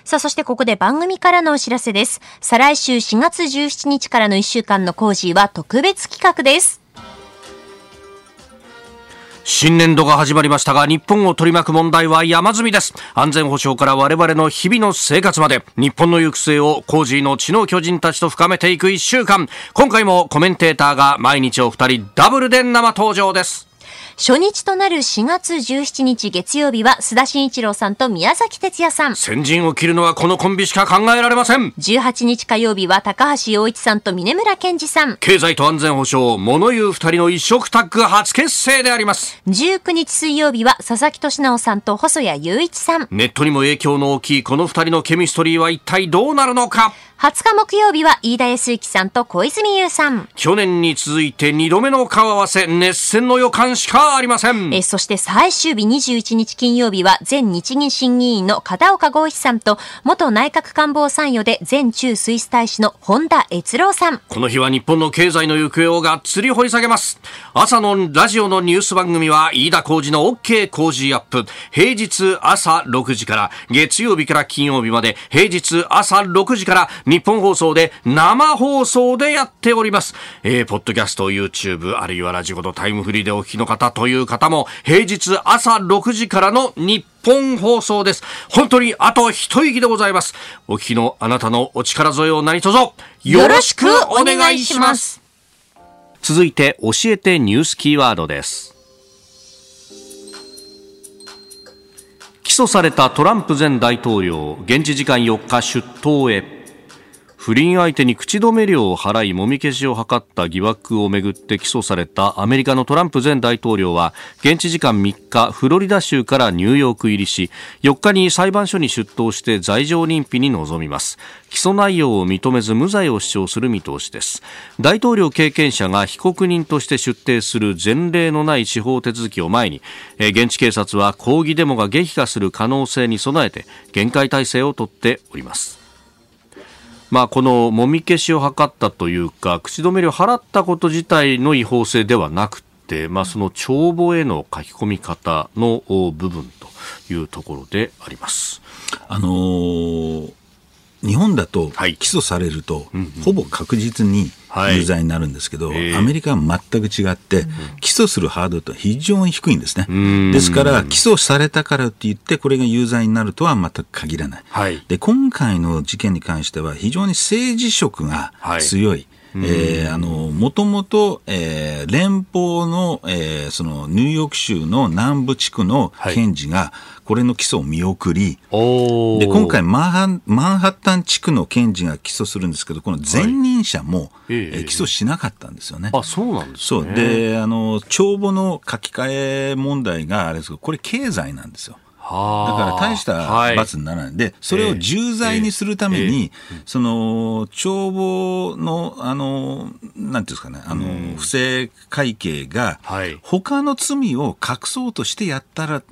さあ、そしてここで番組からのお知らせです。再来週4月17日からの1週間のコージーは特別企画です。新年度が始まりましたが、日本を取り巻く問題は山積みです。安全保障から我々の日々の生活まで、日本の行く末をコージーの知能巨人たちと深めていく1週間。今回もコメンテーターが毎日お二人ダブルで生登場です。初日となる4月17日月曜日は須田慎一郎さんと宮崎哲也さん。先陣を切るのはこのコンビしか考えられません。18日火曜日は高橋洋一さんと峰村健二さん。経済と安全保障、物言う二人の一色タッグ初結成であります。19日水曜日は佐々木俊直さんと細谷雄一さん。ネットにも影響の大きいこの二人のケミストリーは一体どうなるのか。20日木曜日は飯田康之さんと小泉優さん。去年に続いて2度目の顔合わせ、熱戦の予感しかありません。えそして最終日21日金曜日は前日銀審議員の片岡剛一さんと元内閣官房参与で前中スイス大使の本田悦郎さん。この日は日本の経済の行方をがっつり掘り下げます。朝のラジオのニュース番組は飯田浩二の OK 工事アップ。平日朝6時から月曜日から金曜日まで平日朝6時から日本放送で生放送でやっております。えー、ポッドキャスト、YouTube、あるいはラジコのタイムフリーでお聞きの方という方も、平日朝6時からの日本放送です。本当にあと一息でございます。お聞きのあなたのお力添えを何卒よろしくお願いします。続いて教えてニュースキーワードです。起訴されたトランプ前大統領現地時間4日出頭へ不倫相手に口止め料を払いもみ消しを図った疑惑をめぐって起訴されたアメリカのトランプ前大統領は現地時間3日フロリダ州からニューヨーク入りし4日に裁判所に出頭して罪状認否に臨みます。起訴内容を認めず無罪を主張する見通しです。大統領経験者が被告人として出廷する前例のない司法手続きを前に現地警察は抗議デモが激化する可能性に備えて厳戒態勢をとっております。まあ、このもみ消しを図ったというか口止め料を払ったこと自体の違法性ではなくて、まあ、その帳簿への書き込み方の部分というところであります。あのー日本だと起訴されると、ほぼ確実に有罪になるんですけど、はい、アメリカは全く違って、起訴するハードルと非常に低いんですね。ですから、起訴されたからって言って、これが有罪になるとは全く限らない。はい、で今回の事件に関しては、非常に政治色が強い。はいえー、あの、もともと、えー、連邦の、えー、その、ニューヨーク州の南部地区の検事が、これの起訴を見送り、はい、で、今回マンハ、マンハッタン地区の検事が起訴するんですけど、この前任者も、はい、えー、起訴しなかったんですよね。あ、そうなんですね。そう。で、あの、帳簿の書き換え問題があれですけど、これ経済なんですよ。だから大した罰にならない、でそれを重罪にするために、その帳簿のあのなんていうんですかねあの、不正会計が、他の罪を隠そうとしてやったら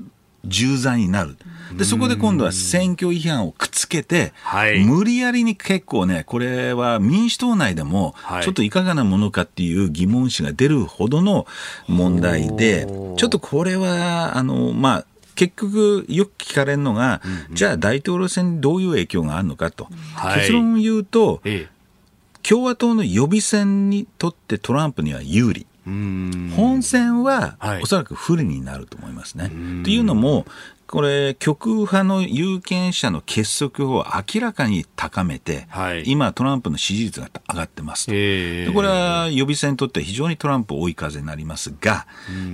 重罪になる。で、そこで今度は選挙違反をくっつけて、はい、無理やりに結構ね、これは民主党内でも、ちょっといかがなものかっていう疑問視が出るほどの問題で、ちょっとこれは、あの、まあ、結局よく聞かれるのが、うんうん、じゃあ大統領選にどういう影響があるのかと、はい、結論を言うと、ええ、共和党の予備選にとってトランプには有利。本選はおそらく不利になると思いますね。というのも、これ、極右派の有権者の結束を明らかに高めて、はい、今、トランプの支持率が上がってますと、えー、これは予備選にとって非常にトランプ追い風になりますが、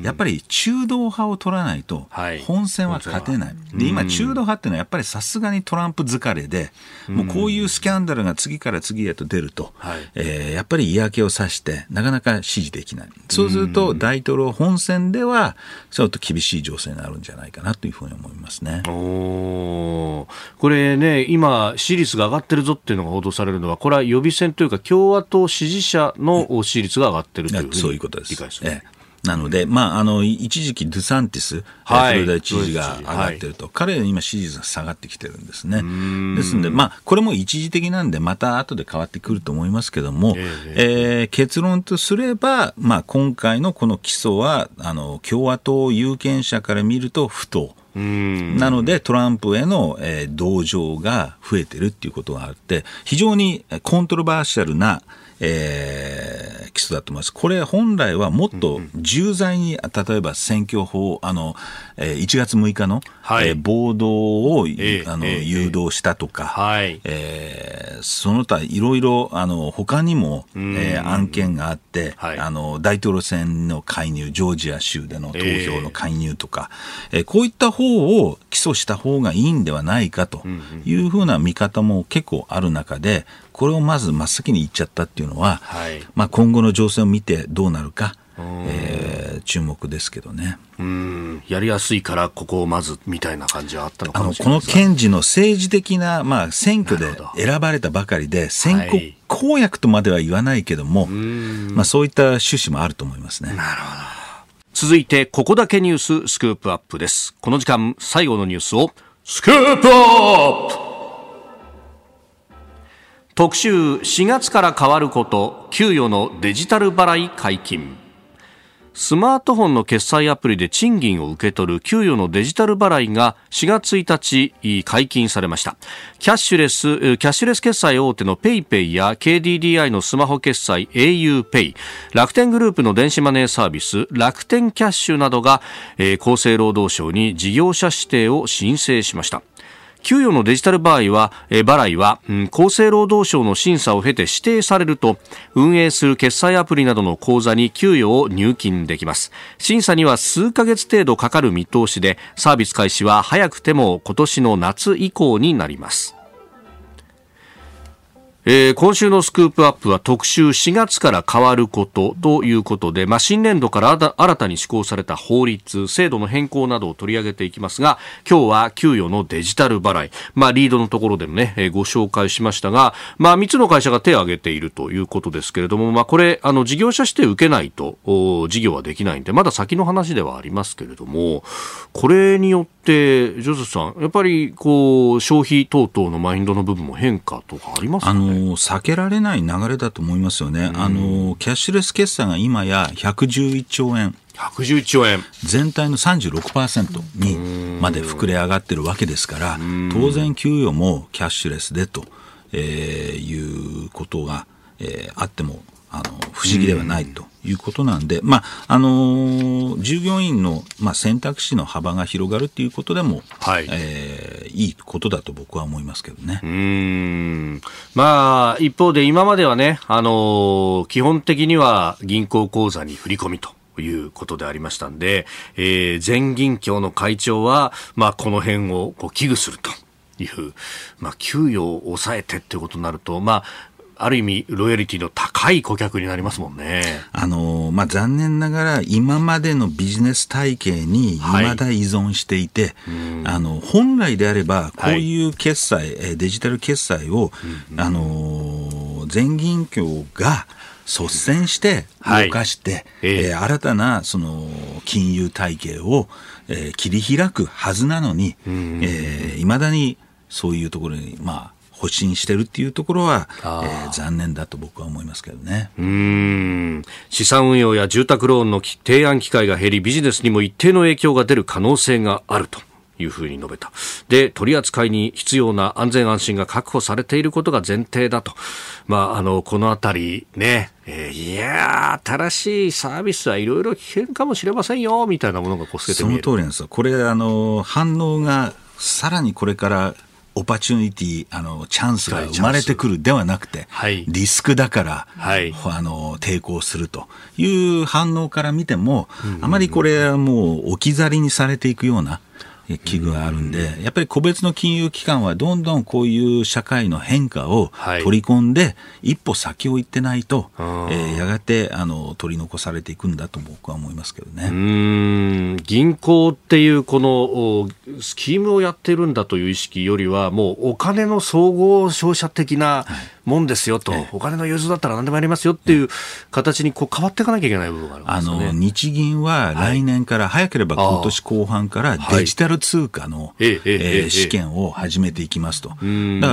やっぱり中道派を取らないと、本選は勝てない、で今、中道派っていうのはやっぱりさすがにトランプ疲れで、もうこういうスキャンダルが次から次へと出ると、はい、えー、やっぱり嫌気をさして、なかなか支持できない、そうすると大統領本選では、ちょっと厳しい情勢になるんじゃないかなというふうに思います。思いますね。おこれね、今、支持率が上がってるぞっていうのが報道されるのは、これは予備選というか、共和党支持者の支持率が上がってるというそういうことです。理解する、ええ。なので、まあ、あの、一時期、ドゥサンティス、はい、フロリダ知事が上がってると、はい、彼は今支持率が下がってきてるんですね。ですので、まあ、これも一時的なんで、また後で変わってくると思いますけども、えー、えー、結論とすれば、まあ、今回のこの起訴は、あの、共和党有権者から見ると不当。なので、トランプへの、えー、同情が増えてるっていうことがあって、非常にコントロバーシャルな、えー、起訴だと思います。これ本来はもっと重罪に、例えば選挙法、あの、えー、1月6日の、はい、えー、暴動を、えー、あの、えー、誘導したとか、はい、えー、その他いろいろ、あの、他にも、えー、案件があって、はい、あの、大統領選の介入、ジョージア州での投票の介入とか、えー、こういった方を起訴した方がいいんではないかというふうな見方も結構ある中で、これをまず真っ先に言っちゃったっていうのは、はい、まあ、今後の情勢を見てどうなるか、えー、注目ですけどね。うん。やりやすいからここをまずみたいな感じはあったのかもしれないこの検事の政治的な、まあ、選挙で選ばれたばかりで選挙公約とまでは言わないけども、はい、まあ、そういった趣旨もあると思いますね。なるほど。続いてここだけニューススクープアップです。この時間最後のニュースをスクープアップ特集4月から変わること給与のデジタル払い解禁。スマートフォンの決済アプリで賃金を受け取る給与のデジタル払いが4月1日解禁されました。キャッシュレスキャッシュレス決済大手の PayPay や KDDI のスマホ決済 auPay 楽天グループの電子マネーサービス楽天キャッシュなどが、厚生労働省に事業者指定を申請しました。給与のデジタル場合は、え払いは、うん、厚生労働省の審査を経て指定されると、運営する決済アプリなどの口座に給与を入金できます。審査には数ヶ月程度かかる見通しで、サービス開始は早くても今年の夏以降になります。えー、今週のスクープアップは特集4月から変わることということで、まあ、新年度から新たに施行された法律、制度の変更などを取り上げていきますが、今日は給与のデジタル払い、まあ、リードのところでもね、えー、ご紹介しましたが、まあ、3つの会社が手を挙げているということですけれども、まあ、これ、あの、事業者指定受けないと、事業はできないんで、まだ先の話ではありますけれども、これによって、ジョゼさん、やっぱり、こう、消費等々のマインドの部分も変化とかありますかね？避けられない流れだと思いますよね、あのキャッシュレス決済が今や111兆円。111兆円。全体の36%にまで膨れ上がってるわけですから当然給与もキャッシュレスでと、えー、いうことが、えー、あってもあの不思議ではないということなんで、まああのー、従業員の、まあ、選択肢の幅が広がるということでも、はいえー、いいことだと僕は思いますけどね。うんまあ、一方で今まではね、あのー、基本的には銀行口座に振り込みと。いうことでありましたんで、えー、全銀協の会長は、まあ、この辺をこう危惧するという、まあ、給与を抑えてっていうことになると、まあ、ある意味、ロイヤリティの高い顧客になりますもんね。あの、まあ、残念ながら、今までのビジネス体系に未だ依存していて、はい、あの、本来であれば、こういう決済、はい、デジタル決済を、うん、あの、全銀協が、率先して動かして、はい、えー、新たなその金融体系を、えー、切り開くはずなのに、いま、えー、だにそういうところに、まあ、保身してるっていうところは、えー、残念だと僕は思いますけどねうん資産運用や住宅ローンの提案機会が減りビジネスにも一定の影響が出る可能性があると。いうふうに述べた。で、取り扱いに必要な安全安心が確保されていることが前提だと。まあ、あの、このあたりね、えー、いや新しいサービスはいろいろ危険かもしれませんよ、みたいなものがこう透けて見える。その通りなんですよ。これ、あの、反応がさらにこれから opportunity、あの、チャンス。が生まれてくるではなくて、はい、リスクだから、はい、あの、抵抗するという反応から見ても、あまりこれはもう置き去りにされていくような、危惧があるんで、やっぱり個別の金融機関はどんどんこういう社会の変化を取り込んで、一歩先を行ってないと、えー、やがてあの取り残されていくんだと僕は思いますけどね。うん。銀行っていうこのスキームをやってるんだという意識よりは、もうお金の総合商社的な、はいもんですよと、お金の融通だったら何でもやりますよっていう形にこう変わっていかなきゃいけない部分があるんですよね、あの日銀は来年から、早ければ今年後半からデジタル通貨の、ええ試験を始めていきますと。だか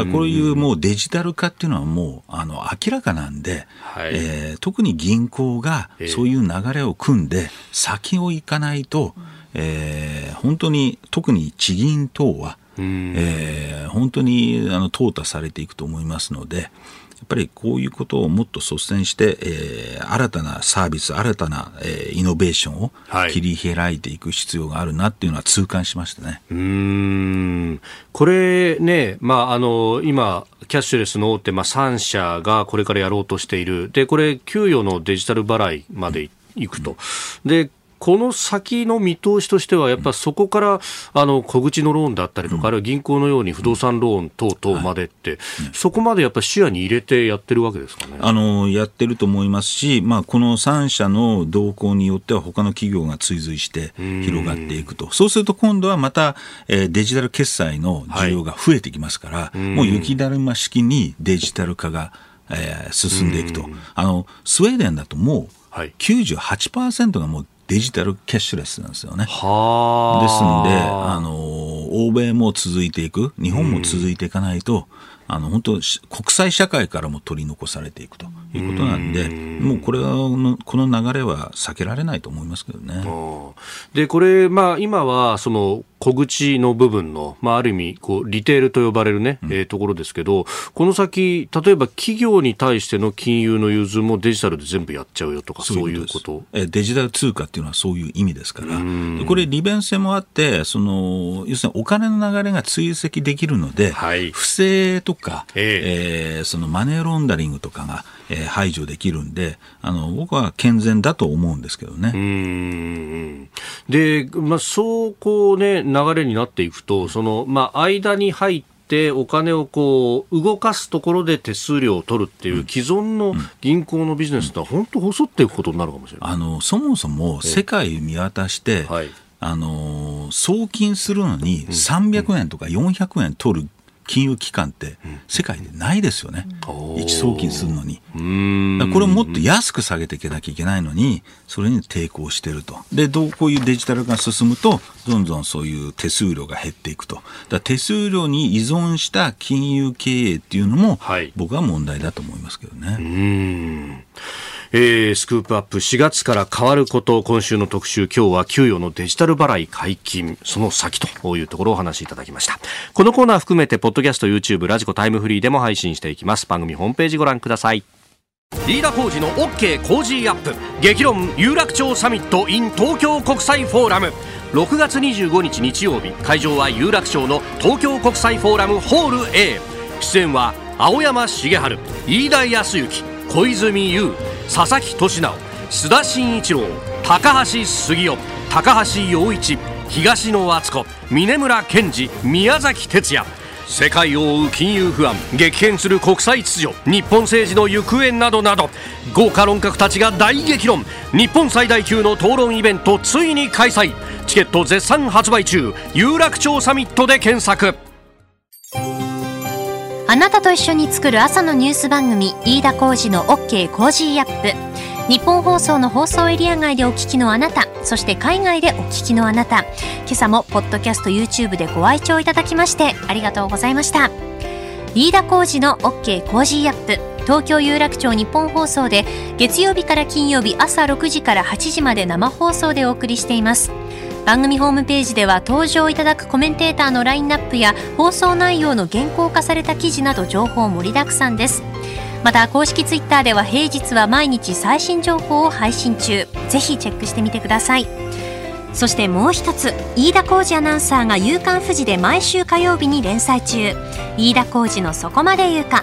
らこういうもうデジタル化っていうのはもうあの明らかなんで、はい、えー、特に銀行がそういう流れを組んで先を行かないと、えー、本当に特に地銀等はえー、本当にあの淘汰されていくと思いますので、やっぱりこういうことをもっと率先して、えー、新たなサービス、新たな、えー、イノベーションを切り開いていく必要があるなっていうのは痛感しましたね。うん。これね、まあ、あの今、キャッシュレスの大手、まあ、3社がこれからやろうとしている、でこれ、給与のデジタル払いまでいくと。でこの先の見通しとしては、やっぱりそこから、あの小口のローンだったりとか、あるいは銀行のように不動産ローン等々までって、そこまでやっぱり視野に入れてやってるわけですかね。あのやってると思いますし、まあ、この3社の動向によっては、他の企業が追随して広がっていくと、そうすると今度はまた、えー、デジタル決済の需要が増えてきますから、はい、もう雪だるま式にデジタル化が、えー、進んでいくと。あのスウェーデンだともう98%がもうデジタルキャッシュレスなんですよね。ですんで、あの、欧米も続いていく、日本も続いていかないと、あの本当国際社会からも取り残されていくということなんでもうこれはこの流れは避けられないと思いますけどね。でこれ、まあ、今はその小口の部分の、まあ、ある意味こうリテールと呼ばれるね、えー、ところですけどこの先例えば企業に対しての金融の融通もデジタルで全部やっちゃうよとかそういうことえデジタル通貨っていうのはそういう意味ですから。これ利便性もあってその要するにお金の流れが追跡できるので、はい、不正とか、えー、えー、そのマネーロンダリングとかが、えー、排除できるんであの僕は健全だと思うんですけどね。で、まあ、そうこうね流れになっていくと、その、まあ、間に入って、お金をこう動かすところで手数料を取るっていう既存の銀行のビジネスって本当細っていくことになるかもしれない、あのそもそも世界見渡して、はい、あの送金するのに300円とか400円取る金融機関って世界でないですよね、うん、一送金するのに。これをもっと安く下げていけなきゃいけないのに、それに抵抗してると。で、どうこういうデジタル化が進むと、どんどんそういう手数料が減っていくと。だ手数料に依存した金融経営っていうのも、僕は問題だと思いますけどね。えー、スクープアップ4月から変わること今週の特集今日は給与のデジタル払い解禁その先というところをお話しいただきました。このコーナー含めてポッドキャスト YouTube ラジコタイムフリーでも配信していきます。番組ホームページご覧ください。飯田浩司の OK 工事アップ。激論有楽町サミット in 東京国際フォーラム。6月25日日曜日会場は有楽町の東京国際フォーラムホール A 出演は青山茂春飯田康之小泉悠佐々木俊直須田慎一郎高橋杉雄高橋陽一東野敦子峯村健二宮崎哲也。世界を追う金融不安激変する国際秩序日本政治の行方などなど豪華論客たちが大激論。日本最大級の討論イベントついに開催。チケット絶賛発売中。有楽町サミットで検索。あなたと一緒に作る朝のニュース番組飯田浩二の OK コージーアップ。ニッポン放送の放送エリア外でお聞きのあなたそして海外でお聞きのあなた。今朝もポッドキャスト YouTube でご愛聴いただきましてありがとうございました。飯田浩司の OK Cozy up。東京有楽町ニッポン放送で月曜日から金曜日朝6時から8時まで生放送でお送りしています。番組ホームページでは登場いただくコメンテーターのラインナップや放送内容の原稿化された記事など情報盛りだくさんです。また公式ツイッターでは平日は毎日最新情報を配信中。ぜひチェックしてみてください。そしてもう一つ飯田浩司アナウンサーが「夕刊フジ」で毎週火曜日に連載中。飯田浩二の「そこまで言うか」